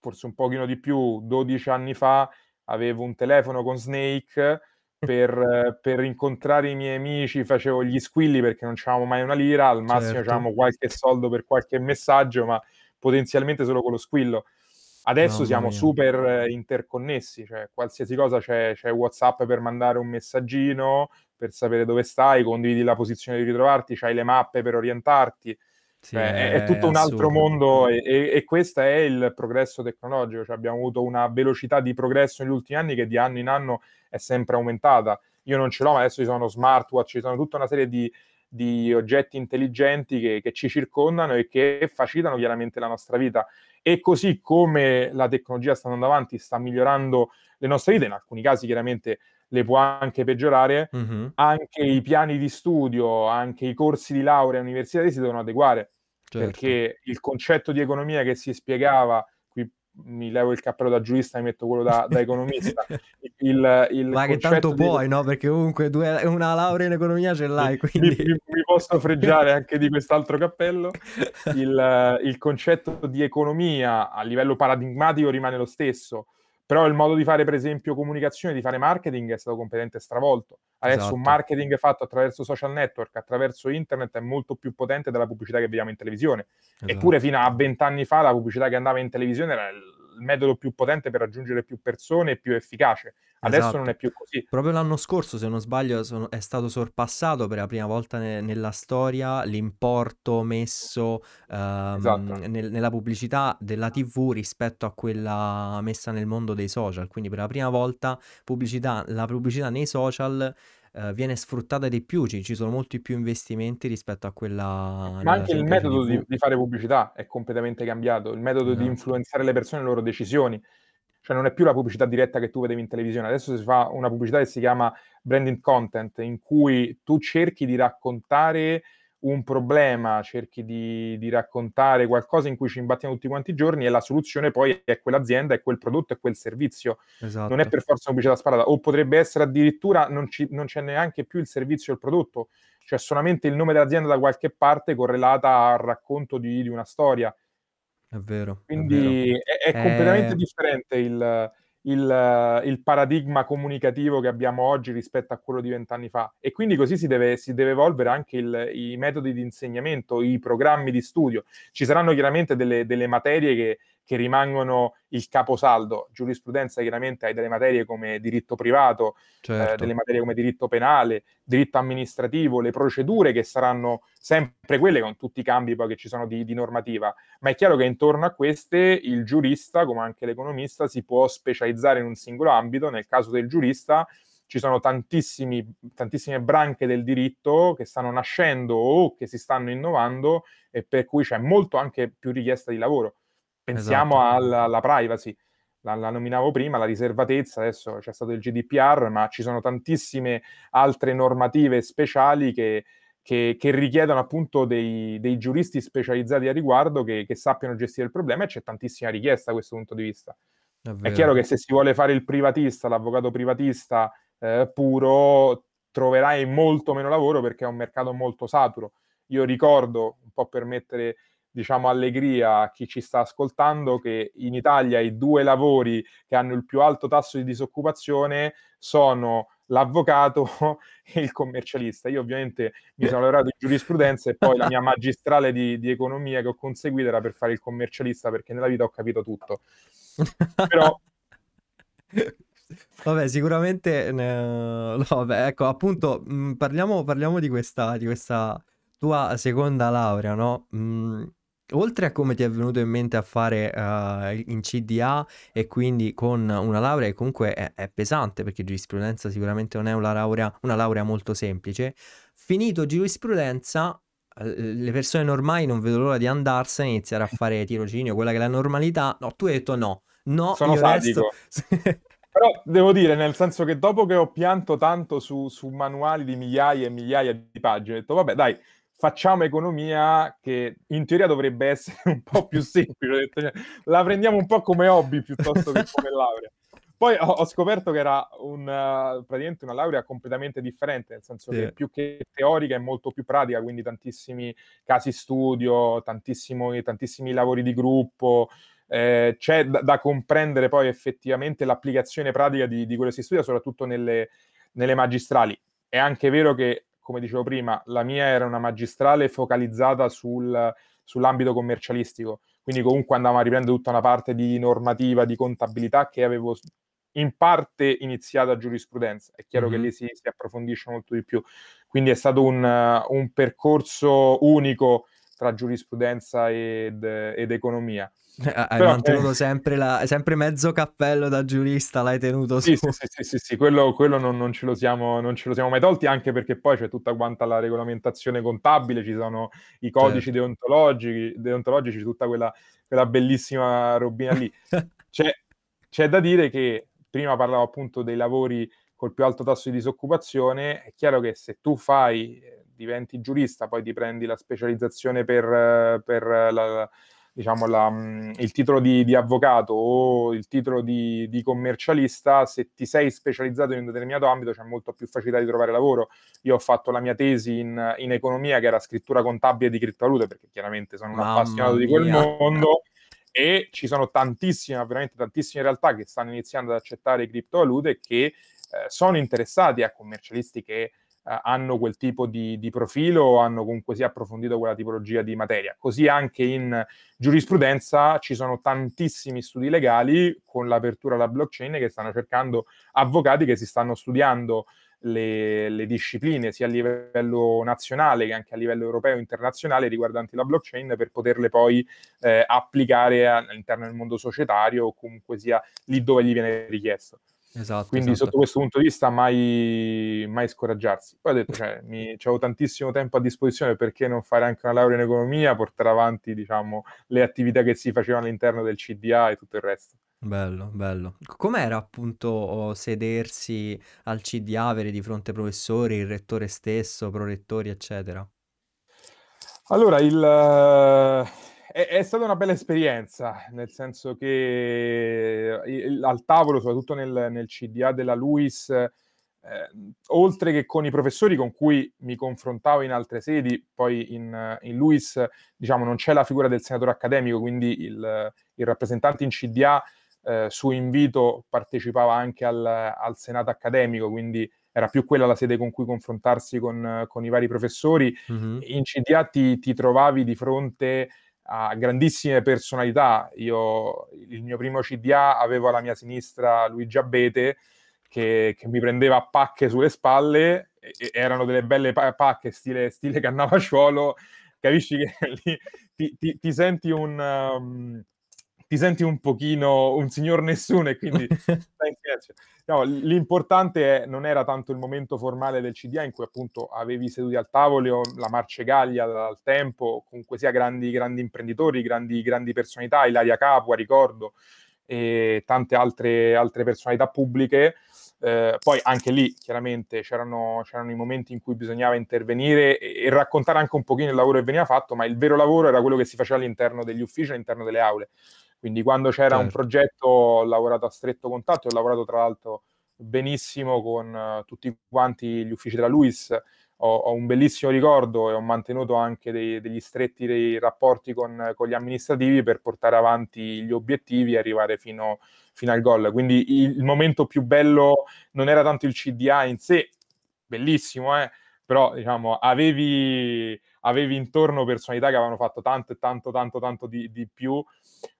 forse un pochino di più, 12 anni fa, avevo un telefono con Snake per, per, incontrare i miei amici facevo gli squilli perché non c'avevamo mai una lira, al massimo certo. avevamo qualche soldo per qualche messaggio, ma potenzialmente solo con lo squillo. Adesso no, siamo super interconnessi, cioè qualsiasi cosa c'è, c'è, WhatsApp per mandare un messaggino, per sapere dove stai, condividi la posizione di ritrovarti, c'hai le mappe per orientarti. Sì, cioè, è, è, tutto è un altro mondo e, e, e, questo è il progresso tecnologico. Cioè, abbiamo avuto una velocità di progresso negli ultimi anni che di anno in anno è sempre aumentata. Io non ce l'ho, ma adesso ci sono smartwatch, ci sono tutta una serie di, di oggetti intelligenti che, che, ci circondano e che facilitano chiaramente la nostra vita. E così come la tecnologia sta andando avanti, sta migliorando le nostre vite, in alcuni casi chiaramente le può anche peggiorare, mm-hmm. anche i piani di studio, anche i corsi di laurea universitari si devono adeguare, certo. perché il concetto di economia che si spiegava mi levo il cappello da giurista e mi metto quello da, da economista. (laughs) Il, il Ma che tanto di... puoi, no? Perché comunque tu una laurea in economia ce l'hai, quindi... Mi, mi, mi posso freggiare anche di quest'altro cappello. (laughs) Il, il concetto di economia a livello paradigmatico rimane lo stesso, però il modo di fare, per esempio, comunicazione, di fare marketing è stato completamente stravolto. Adesso esatto. un marketing fatto attraverso social network, attraverso internet, è molto più potente della pubblicità che vediamo in televisione. Esatto. Eppure fino a vent'anni fa la pubblicità che andava in televisione era il metodo più potente per raggiungere più persone e più efficace. Adesso esatto. non è più così. Proprio l'anno scorso, se non sbaglio, sono, è stato sorpassato per la prima volta ne, nella storia l'importo messo ehm, esatto. nel, nella pubblicità della TV rispetto a quella messa nel mondo dei social. Quindi per la prima volta pubblicità, la pubblicità nei social Uh, viene sfruttata di più, ci, ci, sono molti più investimenti rispetto a quella... Ma anche il metodo di, di, fare pubblicità è completamente cambiato, il metodo no. di esatto. influenzare le persone e le loro decisioni cioè non è più la pubblicità diretta che tu vedevi in televisione, adesso si fa una pubblicità che si chiama branding content, in cui tu cerchi di raccontare un problema, cerchi di, di, raccontare qualcosa in cui ci imbattiamo tutti quanti i giorni e la soluzione poi è quell'azienda, è quel prodotto, è quel servizio. Esatto. Non è per forza una pubblicità sparata, o potrebbe essere addirittura non, ci, non c'è neanche più il servizio o il prodotto, cioè solamente il nome dell'azienda da qualche parte correlata al racconto di, di una storia. È vero. Quindi è, vero. è, è completamente eh... differente il, il, il, paradigma comunicativo che abbiamo oggi rispetto a quello di vent'anni fa. E quindi così si deve, si deve evolvere anche il, i metodi di insegnamento, i programmi di studio. Ci saranno chiaramente delle, delle materie che, che rimangono il caposaldo. Giurisprudenza chiaramente hai delle materie come diritto privato, eh, certo. eh, delle materie come diritto penale, diritto amministrativo, le procedure che saranno sempre quelle con tutti i cambi poi che ci sono di, di normativa, ma è chiaro che intorno a queste il giurista, come anche l'economista, si può specializzare in un singolo ambito. Nel caso del giurista ci sono tantissime branche del diritto che stanno nascendo o che si stanno innovando e per cui c'è molto anche più richiesta di lavoro. Pensiamo esatto. alla, alla, privacy, la, la, nominavo prima, la riservatezza, adesso c'è stato il GDPR, ma ci sono tantissime altre normative speciali che, che, che richiedono appunto dei, dei, giuristi specializzati a riguardo che, che, sappiano gestire il problema e c'è tantissima richiesta da questo punto di vista. È, È chiaro che se si vuole fare il privatista, l'avvocato privatista eh, puro, troverai molto meno lavoro perché è un mercato molto saturo. Io ricordo, un po' per mettere diciamo, allegria a chi ci sta ascoltando che in Italia i due lavori che hanno il più alto tasso di disoccupazione sono l'avvocato (laughs) e il commercialista. Io ovviamente mi sono laureato in giurisprudenza e poi la mia magistrale di, di, economia che ho conseguito era per fare il commercialista perché nella vita ho capito tutto. Però... (laughs) Vabbè, sicuramente... No, vabbè, ecco, appunto, mh, mm, parliamo, parliamo di, questa, di questa tua seconda laurea, no? Mm, Oltre a come ti è venuto in mente a fare uh, in CDA e quindi con una laurea che comunque è, è, pesante perché giurisprudenza sicuramente non è una laurea, una laurea molto semplice, finito giurisprudenza le persone normali non vedo l'ora di andarsene iniziare a fare tirocinio, quella che è la normalità. No, tu hai detto no, no, sono sadico. Resto... (laughs) Però devo dire, nel senso che dopo che ho pianto tanto su, su manuali di migliaia e migliaia di pagine, ho detto vabbè dai, facciamo economia che in teoria dovrebbe essere (laughs) un po' più semplice, cioè, la prendiamo un po' come hobby piuttosto che come (laughs) laurea. Poi ho, ho scoperto che era un, praticamente una laurea completamente differente, nel senso sì. che più che teorica è molto più pratica, quindi tantissimi casi studio, tantissimi, tantissimi lavori di gruppo, eh, c'è da, da, comprendere poi effettivamente l'applicazione pratica di, di quello che si studia, soprattutto nelle, nelle magistrali. È anche vero che come dicevo prima, la mia era una magistrale focalizzata sul, sull'ambito commercialistico, quindi comunque andavamo a riprendere tutta una parte di normativa, di contabilità che avevo in parte iniziato a giurisprudenza. È chiaro mm-hmm. che lì si, si, approfondisce molto di più. Quindi è stato un, un percorso unico tra giurisprudenza ed, ed economia. Hai Però, mantenuto eh, sempre, la, sempre, mezzo cappello da giurista, l'hai tenuto sì, su. Sì, sì, sì, sì, quello, quello non, non, ce siamo, non, ce lo siamo, mai tolti, anche perché poi c'è tutta quanta la regolamentazione contabile, ci sono i codici certo. deontologici, deontologici, tutta quella, quella bellissima robina lì. (laughs) c'è, c'è da dire che prima parlavo appunto dei lavori col più alto tasso di disoccupazione, è chiaro che se tu fai, diventi giurista, poi ti prendi la specializzazione per, per la diciamo, la, mm, il titolo di, di, avvocato o il titolo di, di, commercialista, se ti sei specializzato in un determinato ambito c'è molto più facilità di trovare lavoro. Io ho fatto la mia tesi in, in economia, che era scrittura contabile di criptovalute, perché chiaramente sono un Mamma appassionato mia. di quel mondo. E ci sono tantissime, veramente tantissime realtà che stanno iniziando ad accettare criptovalute che eh, sono interessati a commercialisti che hanno quel tipo di, di, profilo o hanno comunque sia approfondito quella tipologia di materia. Così anche in giurisprudenza ci sono tantissimi studi legali con l'apertura alla blockchain che stanno cercando avvocati che si stanno studiando le, le, discipline sia a livello nazionale che anche a livello europeo e internazionale riguardanti la blockchain per poterle poi eh, applicare all'interno del mondo societario o comunque sia lì dove gli viene richiesto. Esatto, Quindi esatto. sotto questo punto di vista mai, mai scoraggiarsi. Poi ho detto, cioè, mi, avevo tantissimo tempo a disposizione, perché non fare anche una laurea in economia, portare avanti diciamo, le attività che si facevano all'interno del CDA e tutto il resto. Bello, bello. Com'era appunto sedersi al CDA, avere di fronte professori, il rettore stesso, prorettori, eccetera? Allora, il è, è, stata una bella esperienza, nel senso che il, al tavolo, soprattutto nel, nel CDA della LUIS, eh, oltre che con i professori con cui mi confrontavo in altre sedi, poi in, in LUIS diciamo, non c'è la figura del senatore accademico, quindi il, il rappresentante in CDA eh, su invito partecipava anche al, al, Senato accademico, quindi era più quella la sede con cui confrontarsi con, con i vari professori. Mm-hmm. In CDA ti, ti trovavi di fronte a grandissime personalità. Io, il mio primo CDA, avevo alla mia sinistra Luigi Abete, che, che mi prendeva pacche sulle spalle, e, e erano delle belle pacche stile, stile Cannavacciuolo, capisci che (laughs) lì ti, ti, ti senti un... Um, ti senti un pochino un signor nessuno e quindi. (laughs) No, l'importante è, non era tanto il momento formale del CDA in cui appunto avevi seduti al tavolo la Marcegaglia dal tempo, comunque sia grandi, grandi imprenditori, grandi, grandi personalità, Ilaria Capua, ricordo, e tante altre, altre personalità pubbliche. Eh, poi anche lì chiaramente c'erano, c'erano, i momenti in cui bisognava intervenire e, e, raccontare anche un pochino il lavoro che veniva fatto, ma il vero lavoro era quello che si faceva all'interno degli uffici, all'interno delle aule. Quindi quando c'era certo. un progetto ho lavorato a stretto contatto, ho lavorato tra l'altro benissimo con uh, tutti quanti gli uffici della LUIS, ho, ho, un bellissimo ricordo e ho mantenuto anche dei, degli stretti dei rapporti con, con, gli amministrativi per portare avanti gli obiettivi e arrivare fino, fino al gol. Quindi il, il, momento più bello non era tanto il CDA in sé, bellissimo, eh? però diciamo, avevi, avevi intorno personalità che avevano fatto tanto e tanto, tanto, tanto di, di più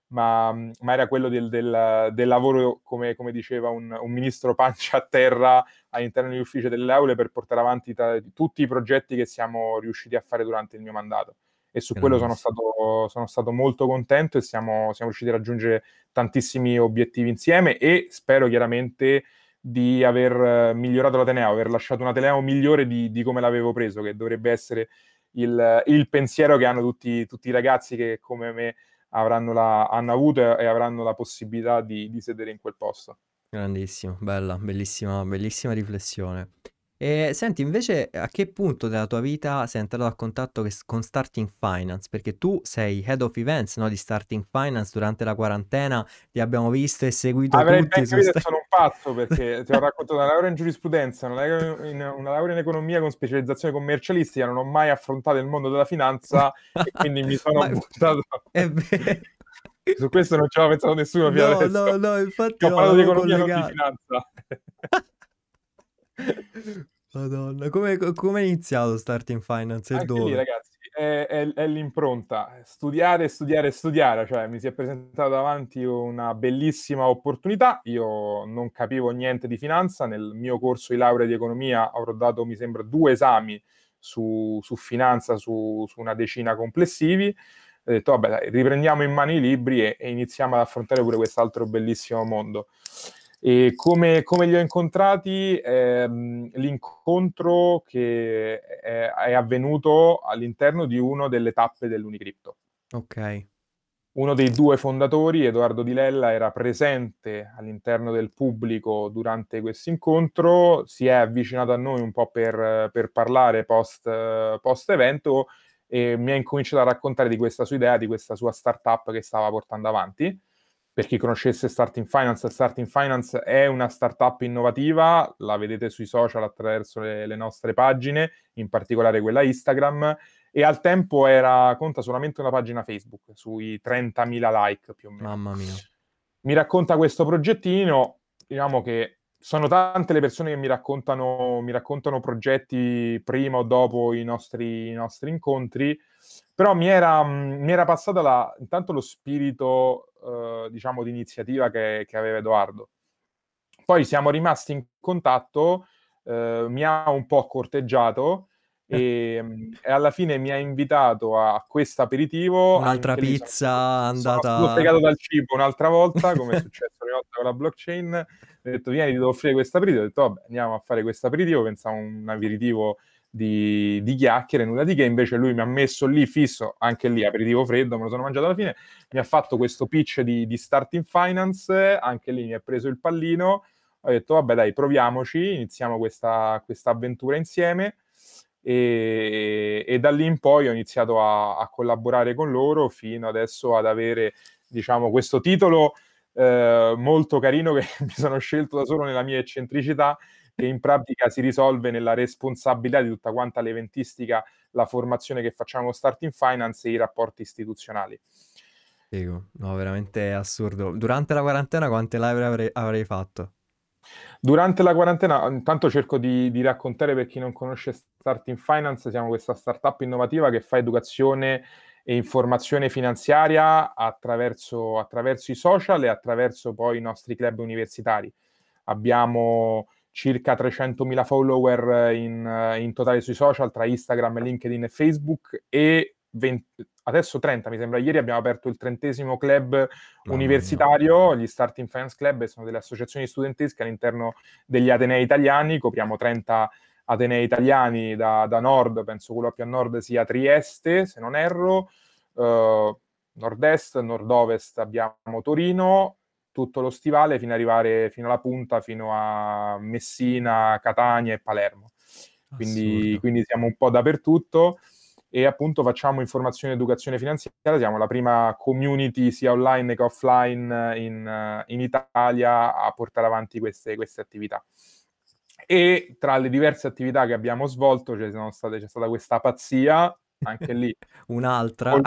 ma, ma era quello del, del, del lavoro, come, come diceva un, un, ministro pancia a terra all'interno degli uffici delle aule per portare avanti ta, tutti i progetti che siamo riusciti a fare durante il mio mandato. E su quello sono stato, sono stato, molto contento e siamo, siamo riusciti a raggiungere tantissimi obiettivi insieme e spero chiaramente di aver migliorato l'Ateneo, aver lasciato un Ateneo migliore di, di come l'avevo preso, che dovrebbe essere il, il pensiero che hanno tutti, tutti, i ragazzi che come me avranno la, hanno avuto e avranno la possibilità di, di sedere in quel posto. Grandissimo, bella, bellissima, bellissima riflessione. E senti, invece, a che punto della tua vita sei entrato a contatto con Starting Finance? Perché tu sei head of events no, di Starting Finance durante la quarantena, ti abbiamo visto e seguito Avrei tutti. Avrei ben capito sono un pazzo perché (laughs) ti ho raccontato una laurea in giurisprudenza, una laurea in, una laurea in economia con specializzazione commercialistica, non ho mai affrontato il mondo della finanza e quindi mi sono (laughs) Ma... buttato... È vero. (laughs) Su questo non ci aveva pensato nessuno fino no, adesso. No, no, infatti ho parlato di economia, collegato. non di finanza. Madonna, come, come è iniziato Starting Finance e Anche dove? lì, ragazzi, è, è, è l'impronta. Studiare, studiare, studiare. Cioè, mi si è presentata davanti una bellissima opportunità. Io non capivo niente di finanza. Nel mio corso di laurea di economia avrò dato, mi sembra, due esami su, su finanza, su, su, una decina complessivi. Ho detto, vabbè, dai, riprendiamo in mano i libri e, e iniziamo ad affrontare pure quest'altro bellissimo mondo. E come, come li ho incontrati? Ehm, l'incontro che è, è, avvenuto all'interno di una delle tappe dell'Unicrypto. Ok. Uno dei due fondatori, Edoardo Di Lella, era presente all'interno del pubblico durante questo incontro, si è avvicinato a noi un po' per, per parlare post, post evento e mi ha incominciato a raccontare di questa sua idea, di questa sua startup che stava portando avanti per chi conoscesse Starting Finance, Starting Finance è una startup innovativa, la vedete sui social attraverso le, le, nostre pagine, in particolare quella Instagram, e al tempo era, conta solamente una pagina Facebook, sui 30.000 like più o meno. Mamma mia. Mi racconta questo progettino, diciamo che sono tante le persone che mi raccontano, mi raccontano progetti prima o dopo i nostri, i nostri incontri, però mi era, mi era passata la, intanto lo spirito, eh, diciamo, di iniziativa che, che, aveva Edoardo. Poi siamo rimasti in contatto, eh, mi ha un po' corteggiato e, e, alla fine mi ha invitato a questo aperitivo. Un'altra pizza sono, andata... Sono fregato dal cibo un'altra volta, come è (laughs) successo una volta con la blockchain. Ho detto, vieni, ti devo offrire questo aperitivo. Ho detto, vabbè, andiamo a fare questo aperitivo. Pensavo un aperitivo di, di, chiacchiere, nulla di che, invece lui mi ha messo lì fisso, anche lì aperitivo freddo, me lo sono mangiato alla fine, mi ha fatto questo pitch di, di Starting Finance, anche lì mi ha preso il pallino, ho detto vabbè dai proviamoci, iniziamo questa, questa avventura insieme. E, e, da lì in poi ho iniziato a, a, collaborare con loro fino adesso ad avere diciamo questo titolo eh, molto carino che (laughs) mi sono scelto da solo nella mia eccentricità che in pratica si risolve nella responsabilità di tutta quanta l'eventistica, la formazione che facciamo Starting Finance e i rapporti istituzionali. Figo, no, veramente assurdo. Durante la quarantena quante live avrei, avrei fatto? Durante la quarantena, intanto cerco di, di, raccontare per chi non conosce Starting Finance, siamo questa startup innovativa che fa educazione e informazione finanziaria attraverso, attraverso i social e attraverso poi i nostri club universitari. Abbiamo circa 300.000 follower in, in, totale sui social tra Instagram, LinkedIn e Facebook e 20, adesso 30 mi sembra. Ieri abbiamo aperto il trentesimo club oh, universitario, gli Starting Finance Club, sono delle associazioni studentesche all'interno degli Atenei italiani, copriamo 30 Atenei italiani da, da nord, penso quello più a nord sia Trieste, se non erro, uh, nord-est, nord-ovest abbiamo Torino, tutto lo stivale fino ad arrivare fino alla punta, fino a Messina, Catania e Palermo. Quindi, quindi siamo un po' dappertutto e appunto facciamo informazione ed educazione finanziaria, siamo la prima community sia online che offline in, in Italia a portare avanti queste, queste, attività. E tra le diverse attività che abbiamo svolto state, c'è stata questa pazzia, anche lì. (laughs) Un'altra. Col,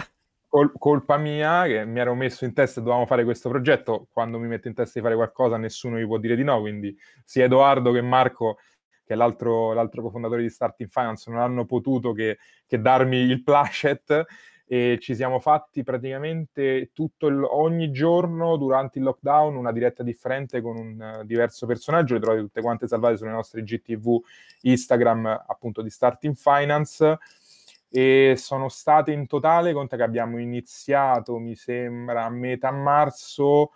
col, colpa mia che mi ero messo in testa e dovevamo fare questo progetto. Quando mi metto in testa di fare qualcosa, nessuno mi può dire di no. Quindi sia Edoardo che Marco, che è l'altro, l'altro cofondatore di Starting Finance, non hanno potuto che, che darmi il placet e ci siamo fatti praticamente tutto il, ogni giorno durante il lockdown una diretta differente con un uh, diverso personaggio, le trovate tutte quante salvate sulle nostre GTV Instagram appunto di Starting Finance e sono state in totale, conta che abbiamo iniziato, mi sembra, a metà marzo,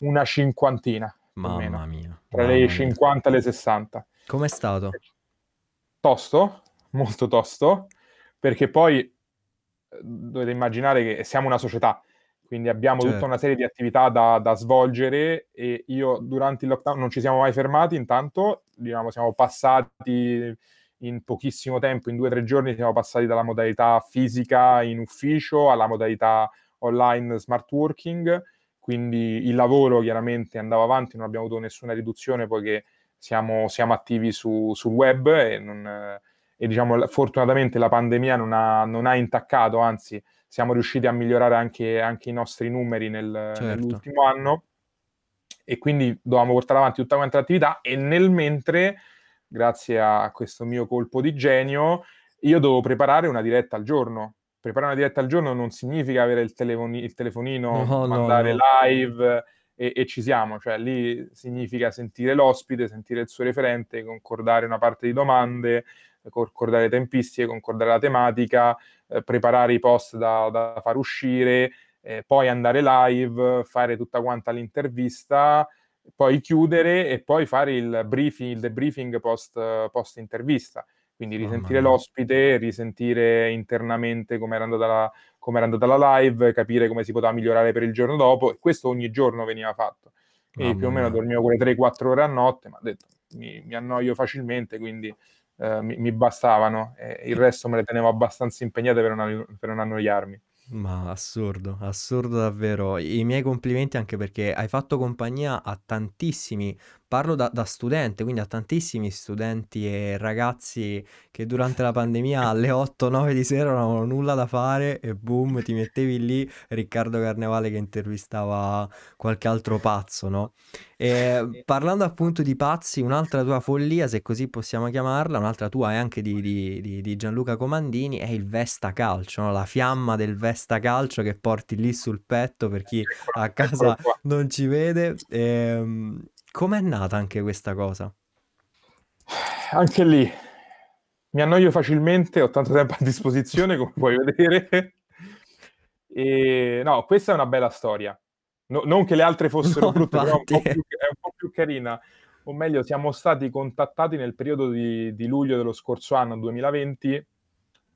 una cinquantina. Mamma mia. Tra mamma le mia. 50 e le 60. Com'è stato? Tosto, molto tosto, perché poi eh, dovete immaginare che siamo una società, quindi abbiamo certo. tutta una serie di attività da, da, svolgere e io durante il lockdown non ci siamo mai fermati, intanto diciamo, siamo passati in pochissimo tempo, in due o tre giorni, siamo passati dalla modalità fisica in ufficio alla modalità online smart working, quindi il lavoro chiaramente andava avanti, non abbiamo avuto nessuna riduzione poiché siamo, siamo attivi su, sul web e, non, e diciamo, fortunatamente la pandemia non ha, non ha, intaccato, anzi siamo riusciti a migliorare anche, anche i nostri numeri nel, certo. nell'ultimo anno e quindi dovevamo portare avanti tutta quanta l'attività e nel mentre grazie a questo mio colpo di genio, io devo preparare una diretta al giorno. Preparare una diretta al giorno non significa avere il, telefoni- il telefonino, no, mandare no, no. live e, e, ci siamo, cioè lì significa sentire l'ospite, sentire il suo referente, concordare una parte di domande, concordare tempistiche, concordare la tematica, eh, preparare i post da, da far uscire, eh, poi andare live, fare tutta quanta l'intervista, poi chiudere e poi fare il briefing, il debriefing post, post intervista. Quindi risentire l'ospite, risentire internamente come era andata la, la live, capire come si poteva migliorare per il giorno dopo. E questo ogni giorno veniva fatto. E Mamma più o meno dormivo quelle 3-4 ore a notte, ma ho detto mi, mi annoio facilmente, quindi eh, mi, mi, bastavano. E il resto me le tenevo abbastanza impegnate per non, per non annoiarmi. Ma assurdo, assurdo davvero. I miei complimenti anche perché hai fatto compagnia a tantissimi parlo da, da studente, quindi a tantissimi studenti e ragazzi che durante la pandemia (laughs) alle 8-9 di sera non avevano nulla da fare e boom, ti mettevi lì Riccardo Carnevale che intervistava qualche altro pazzo, no? E parlando appunto di pazzi, un'altra tua follia, se così possiamo chiamarla, un'altra tua e anche di, di, di, Gianluca Comandini, è il Vesta Calcio, no? la fiamma del Vesta Calcio che porti lì sul petto per chi a (laughs) casa non ci vede. Ehm, Com'è nata anche questa cosa? Anche lì mi annoio facilmente, ho tanto tempo a disposizione, come puoi vedere. E, no, questa è una bella storia. No, non che le altre fossero no, brutte, però più, è un po' più carina. O meglio, siamo stati contattati nel periodo di, di luglio dello scorso anno, 2020,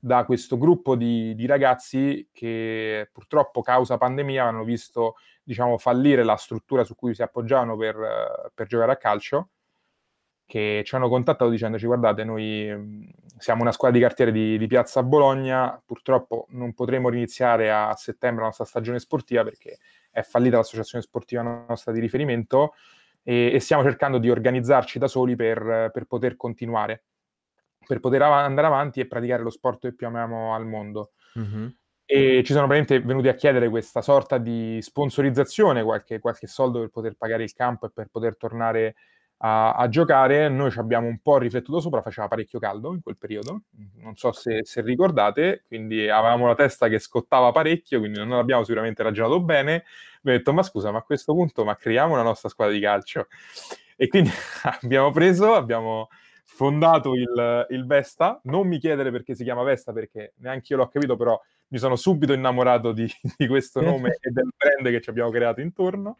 da questo gruppo di, di, ragazzi che purtroppo causa pandemia hanno visto diciamo, fallire la struttura su cui si appoggiavano per, per, giocare a calcio, che ci hanno contattato dicendoci guardate noi siamo una squadra di cartiere di, di Piazza Bologna, purtroppo non potremo riniziare a settembre la nostra stagione sportiva perché è fallita l'associazione sportiva nostra di riferimento e, e stiamo cercando di organizzarci da soli per, per poter continuare per poter av- andare avanti e praticare lo sport che più amiamo al mondo. Mm-hmm. E ci sono veramente venuti a chiedere questa sorta di sponsorizzazione, qualche, qualche soldo per poter pagare il campo e per poter tornare a, a, giocare. Noi ci abbiamo un po' riflettuto sopra, faceva parecchio caldo in quel periodo, non so se, se ricordate, quindi avevamo la testa che scottava parecchio, quindi non abbiamo sicuramente ragionato bene. Mi ho detto, ma scusa, ma a questo punto ma creiamo una nostra squadra di calcio. E quindi (laughs) abbiamo preso, abbiamo fondato il, il, Vesta. Non mi chiedere perché si chiama Vesta, perché neanche io l'ho capito, però mi sono subito innamorato di, (laughs) di questo nome e del brand che ci abbiamo creato intorno.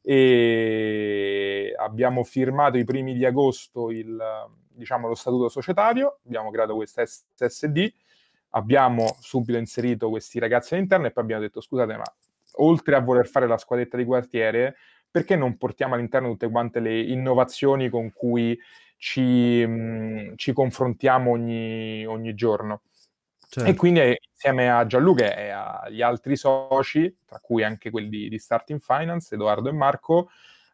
E abbiamo firmato i primi di agosto il, diciamo, lo statuto societario, abbiamo creato questa SSD, abbiamo subito inserito questi ragazzi all'interno e poi abbiamo detto scusate ma oltre a voler fare la squadretta di quartiere perché non portiamo all'interno tutte quante le innovazioni con cui ci, mh, mm, ci confrontiamo ogni, ogni giorno. Certo. E quindi eh, insieme a Gianluca e agli altri soci, tra cui anche quelli di Starting Finance, Edoardo e Marco,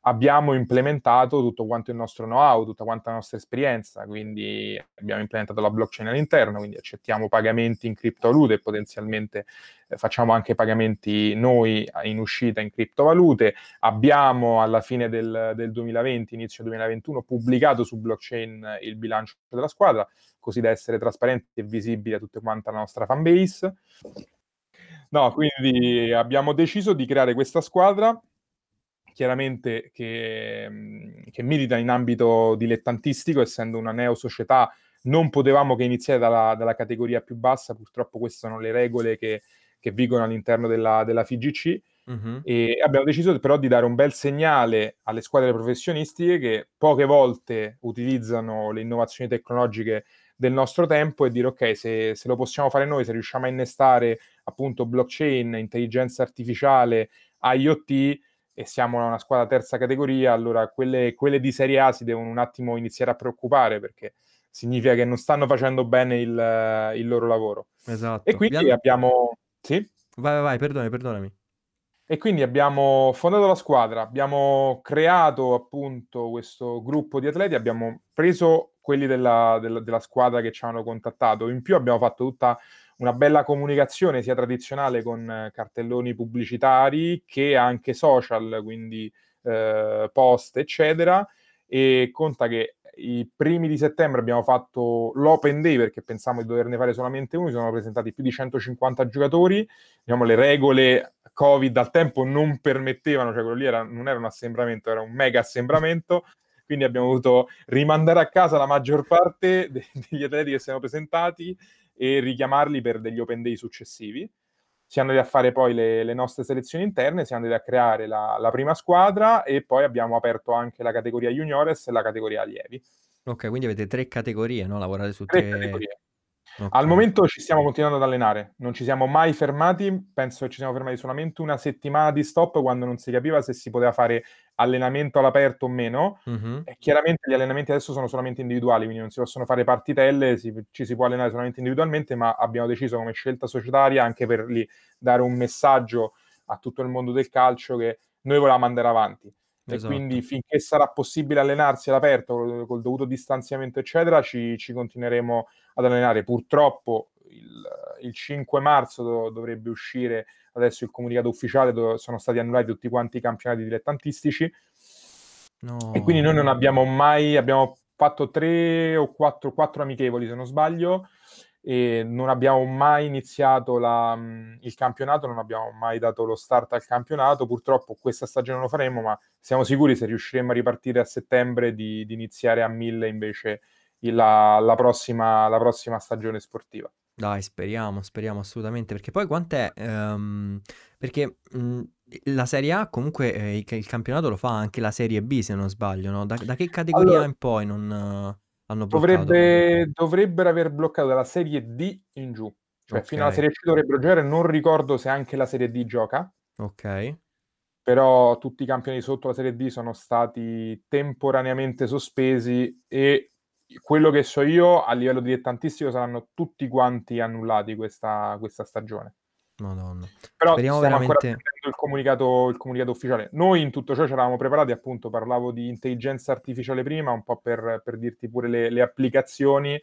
abbiamo implementato tutto quanto il nostro know-how, tutta quanta la nostra esperienza, quindi abbiamo implementato la blockchain all'interno, quindi accettiamo pagamenti in criptovalute e potenzialmente eh, facciamo anche pagamenti noi in uscita in criptovalute. Abbiamo alla fine del, del 2020, inizio 2021, pubblicato su blockchain il bilancio della squadra, così da essere trasparenti e visibili a tutta quanta la nostra fanbase. No, quindi abbiamo deciso di creare questa squadra chiaramente che, che, milita in ambito dilettantistico, essendo una neo-società, non potevamo che iniziare dalla, dalla, categoria più bassa, purtroppo queste sono le regole che, che vigono all'interno della, della FIGC, uh-huh. e abbiamo deciso però di dare un bel segnale alle squadre professionistiche che poche volte utilizzano le innovazioni tecnologiche del nostro tempo e dire ok, se, se lo possiamo fare noi, se riusciamo a innestare appunto blockchain, intelligenza artificiale, IoT, e siamo una squadra terza categoria, allora quelle, quelle, di Serie A si devono un attimo iniziare a preoccupare perché significa che non stanno facendo bene il, il loro lavoro. Esatto. E quindi abbiamo... abbiamo... Sì? Vai, vai, perdonami, perdonami. E quindi abbiamo fondato la squadra, abbiamo creato appunto questo gruppo di atleti, abbiamo preso quelli della, della, della squadra che ci hanno contattato, in più abbiamo fatto tutta una bella comunicazione sia tradizionale con eh, cartelloni pubblicitari che anche social, quindi eh, post, eccetera. E conta che i primi di settembre abbiamo fatto l'open day perché pensavamo di doverne fare solamente uno, si sono presentati più di 150 giocatori, diciamo le regole Covid al tempo non permettevano, cioè quello lì era, non era un assembramento, era un mega assembramento, quindi abbiamo dovuto rimandare a casa la maggior parte de- degli atleti che si erano presentati e richiamarli per degli open day successivi. Siamo andati a fare poi le, le nostre selezioni interne, siamo andati a creare la, la, prima squadra e poi abbiamo aperto anche la categoria juniores e la categoria allievi. Ok, quindi avete tre categorie, no? Lavorate su tre, tre categorie. Okay. Al momento ci stiamo continuando ad allenare, non ci siamo mai fermati, penso che ci siamo fermati solamente una settimana di stop quando non si capiva se si poteva fare allenamento all'aperto o meno. Mm-hmm. E chiaramente gli allenamenti adesso sono solamente individuali, quindi non si possono fare partitelle, si, ci si può allenare solamente individualmente, ma abbiamo deciso come scelta societaria anche per lì dare un messaggio a tutto il mondo del calcio che noi volevamo andare avanti. Esatto. E quindi finché sarà possibile allenarsi all'aperto col, col dovuto distanziamento, eccetera, ci, ci continueremo ad allenare. Purtroppo il, il 5 marzo do, dovrebbe uscire adesso il comunicato ufficiale dove sono stati annullati tutti quanti i campionati dilettantistici. No. E quindi noi non abbiamo mai, abbiamo fatto tre o quattro, quattro amichevoli se non sbaglio, e non abbiamo mai iniziato la, il campionato, non abbiamo mai dato lo start al campionato. Purtroppo questa stagione non lo faremo, ma siamo sicuri se riusciremo a ripartire a settembre di, di iniziare a mille invece la, la, prossima, la prossima stagione sportiva. Dai, speriamo, speriamo assolutamente, perché poi quant'è? Um, perché mh, la Serie A comunque eh, il, il, campionato lo fa anche la Serie B se non sbaglio, no? Da, da che categoria allora, in poi non hanno bloccato? Dovrebbe, dovrebbero aver bloccato dalla Serie D in giù, cioè okay. fino alla Serie C dovrebbero giocare, non ricordo se anche la Serie D gioca. Ok. Però tutti i campioni sotto la Serie D sono stati temporaneamente sospesi e quello che so io a livello dilettantistico saranno tutti quanti annullati questa, questa stagione. Madonna. Però Speriamo stiamo veramente... il comunicato, il comunicato ufficiale. Noi in tutto ciò ci eravamo preparati, appunto, parlavo di intelligenza artificiale prima, un po' per, per dirti pure le, le applicazioni.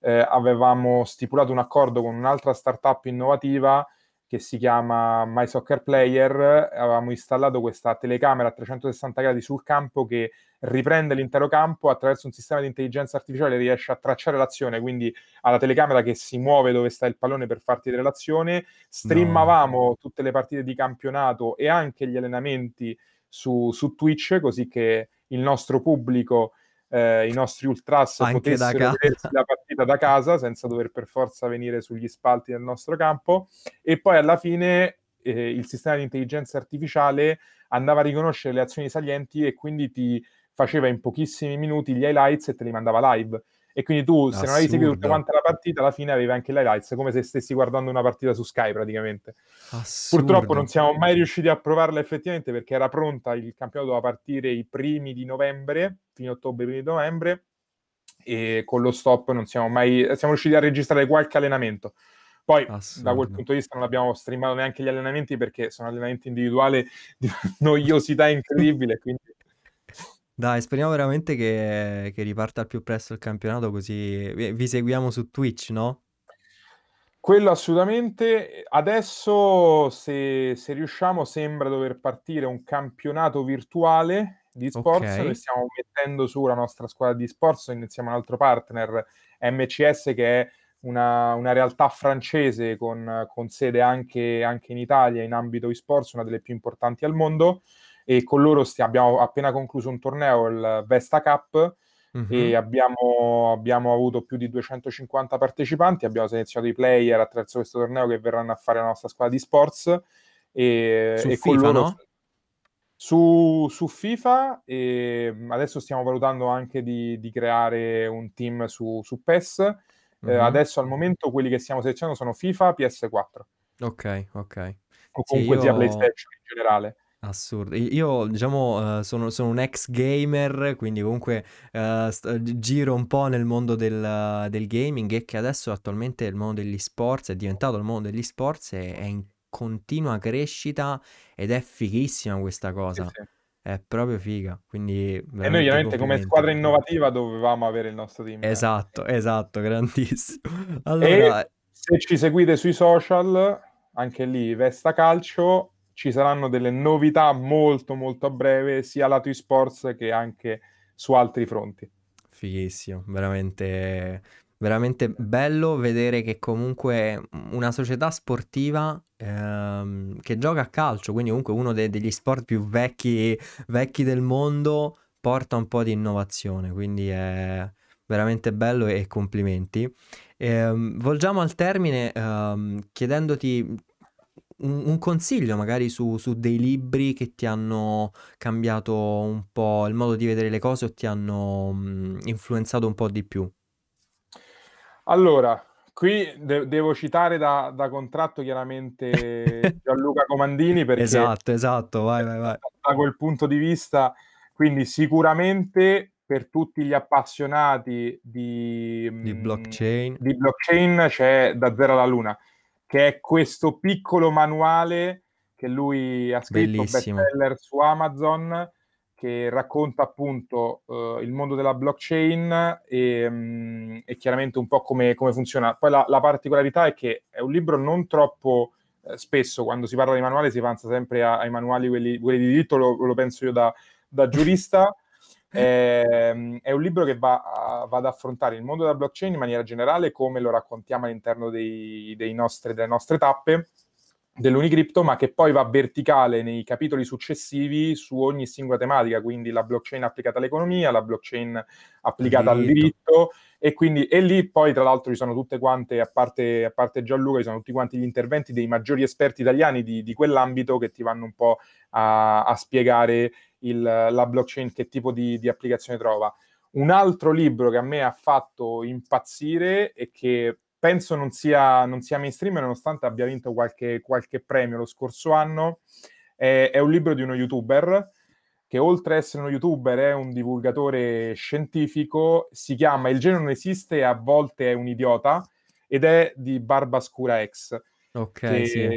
Eh, avevamo stipulato un accordo con un'altra startup innovativa che si chiama My Soccer Player, avevamo installato questa telecamera a 360 gradi sul campo che riprende l'intero campo attraverso un sistema di intelligenza artificiale riesce a tracciare l'azione, quindi alla telecamera che si muove dove sta il pallone per farti vedere l'azione, streamavamo no. tutte le partite di campionato e anche gli allenamenti su, su Twitch, così che il nostro pubblico eh, i nostri ultras Anche potessero vedersi la partita da casa senza dover per forza venire sugli spalti del nostro campo. E poi alla fine eh, il sistema di intelligenza artificiale andava a riconoscere le azioni salienti e quindi ti faceva in pochissimi minuti gli highlights e te li mandava live e quindi tu se non avevi seguito tutta quanta la partita alla fine avevi anche l'highlights come se stessi guardando una partita su Sky praticamente Assurdo. purtroppo non siamo mai riusciti a provarla effettivamente perché era pronta il campionato doveva partire i primi di novembre fino a ottobre primi di novembre e con lo stop non siamo mai siamo riusciti a registrare qualche allenamento poi Assurdo. da quel punto di vista non abbiamo streamato neanche gli allenamenti perché sono allenamenti individuali di (laughs) noiosità incredibile quindi dai, speriamo veramente che, che riparta al più presto il campionato, così vi, vi seguiamo su Twitch, no? Quello assolutamente. Adesso, se, se riusciamo, sembra dover partire un campionato virtuale di sports. Ok. Noi stiamo mettendo su la nostra squadra di sports iniziamo un altro partner, MCS, che è una, una realtà francese con, con sede anche, anche in Italia in ambito e-sports, una delle più importanti al mondo e con loro sti- abbiamo appena concluso un torneo, il Vesta Cup, uh-huh. e abbiamo, abbiamo, avuto più di 250 partecipanti, abbiamo selezionato i player attraverso questo torneo che verranno a fare la nostra squadra di sports e, su e FIFA, loro... No? Su, su, FIFA e adesso stiamo valutando anche di, di creare un team su, su PES. Eh, adesso al momento quelli che stiamo selezionando sono FIFA, PS4. Ok, ok. O comunque sì, io... sia PlayStation in generale. Assurdo. Io, diciamo, uh, sono, sono, un ex gamer, quindi comunque uh, st- giro un po' nel mondo del, del, gaming e che adesso attualmente il mondo degli sports è diventato il mondo degli sports e è in continua crescita ed è fighissima questa cosa. Sì, sì. È proprio figa, quindi E noi ovviamente come squadra innovativa dovevamo avere il nostro team. Esatto, esatto, grandissimo. Allora... E se ci seguite sui social, anche lì Vesta Calcio ci saranno delle novità molto molto a breve sia lato esports che anche su altri fronti. Fighissimo, veramente, veramente bello vedere che comunque una società sportiva ehm, che gioca a calcio, quindi comunque uno de- degli sport più vecchi, vecchi del mondo, porta un po' di innovazione, quindi è veramente bello e complimenti. Ehm, volgiamo al termine ehm, chiedendoti un, un consiglio magari su, su dei libri che ti hanno cambiato un po' il modo di vedere le cose o ti hanno mh, influenzato un po' di più. Allora, qui de- devo citare da, da contratto chiaramente (laughs) Gianluca Comandini perché Esatto, esatto, vai, vai, vai. (laughs) da quel punto di vista, quindi sicuramente per tutti gli appassionati di, Di mh, blockchain. di blockchain c'è Da Zero alla Luna, che è questo piccolo manuale che lui ha scritto, Bellissimo. bestseller su Amazon, che racconta appunto uh, il mondo della blockchain e, um, e chiaramente un po' come, come funziona. Poi la, la, particolarità è che è un libro non troppo eh, spesso, quando si parla di manuale si pensa sempre a, ai manuali quelli, quelli, di diritto, lo, lo penso io da, da giurista. È, ehm, è, un libro che va, va, ad affrontare il mondo della blockchain in maniera generale, come lo raccontiamo all'interno dei, dei nostri, delle nostre tappe dell'Unicrypto, ma che poi va verticale nei capitoli successivi su ogni singola tematica, quindi la blockchain applicata all'economia, la blockchain applicata al diritto, e quindi e lì poi tra l'altro ci sono tutte quante, a parte, a parte Gianluca, ci sono tutti quanti gli interventi dei maggiori esperti italiani di, di quell'ambito che ti vanno un po' a, a spiegare il, la blockchain che tipo di, di applicazione trova. Un altro libro che a me ha fatto impazzire e che penso non sia, non sia mainstream, nonostante abbia vinto qualche, qualche premio lo scorso anno. È, è, un libro di uno youtuber che oltre ad essere uno youtuber è un divulgatore scientifico, si chiama Il genere non esiste e a volte è un idiota ed è di Barbascura X. Ok, che, sì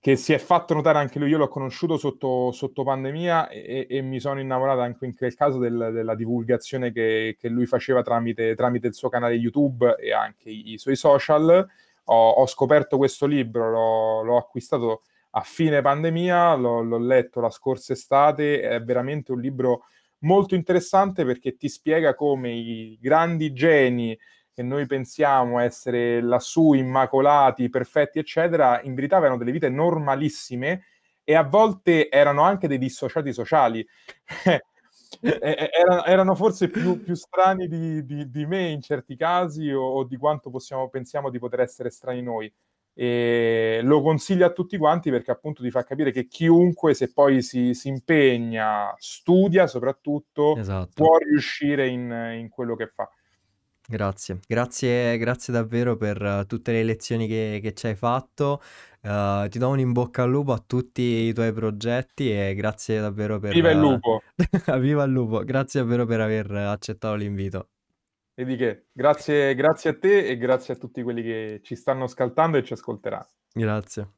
che si è fatto notare anche lui, io l'ho conosciuto sotto, sotto pandemia e, e, mi sono innamorato anche in quel caso del, della divulgazione che, che lui faceva tramite, tramite, il suo canale YouTube e anche i, i suoi social. Ho, ho, scoperto questo libro, l'ho, l'ho acquistato a fine pandemia, l'ho, l'ho, letto la scorsa estate, è veramente un libro molto interessante perché ti spiega come i grandi geni che noi pensiamo essere lassù immacolati, perfetti, eccetera, in verità avevano delle vite normalissime e a volte erano anche dei dissociati sociali. (laughs) erano, erano, forse più, più strani di, di, di, me in certi casi o, o, di quanto possiamo, pensiamo di poter essere strani noi. E lo consiglio a tutti quanti perché appunto ti fa capire che chiunque, se poi si, si impegna, studia soprattutto, esatto. può riuscire in, in quello che fa. Grazie, grazie, grazie davvero per uh, tutte le lezioni che, che ci hai fatto. Uh, ti do un in bocca al lupo a tutti i tuoi progetti e grazie davvero per... Viva il lupo! (laughs) Viva il lupo! Grazie davvero per aver accettato l'invito. E di che? Grazie, grazie a te e grazie a tutti quelli che ci stanno ascoltando e ci ascolteranno. Grazie.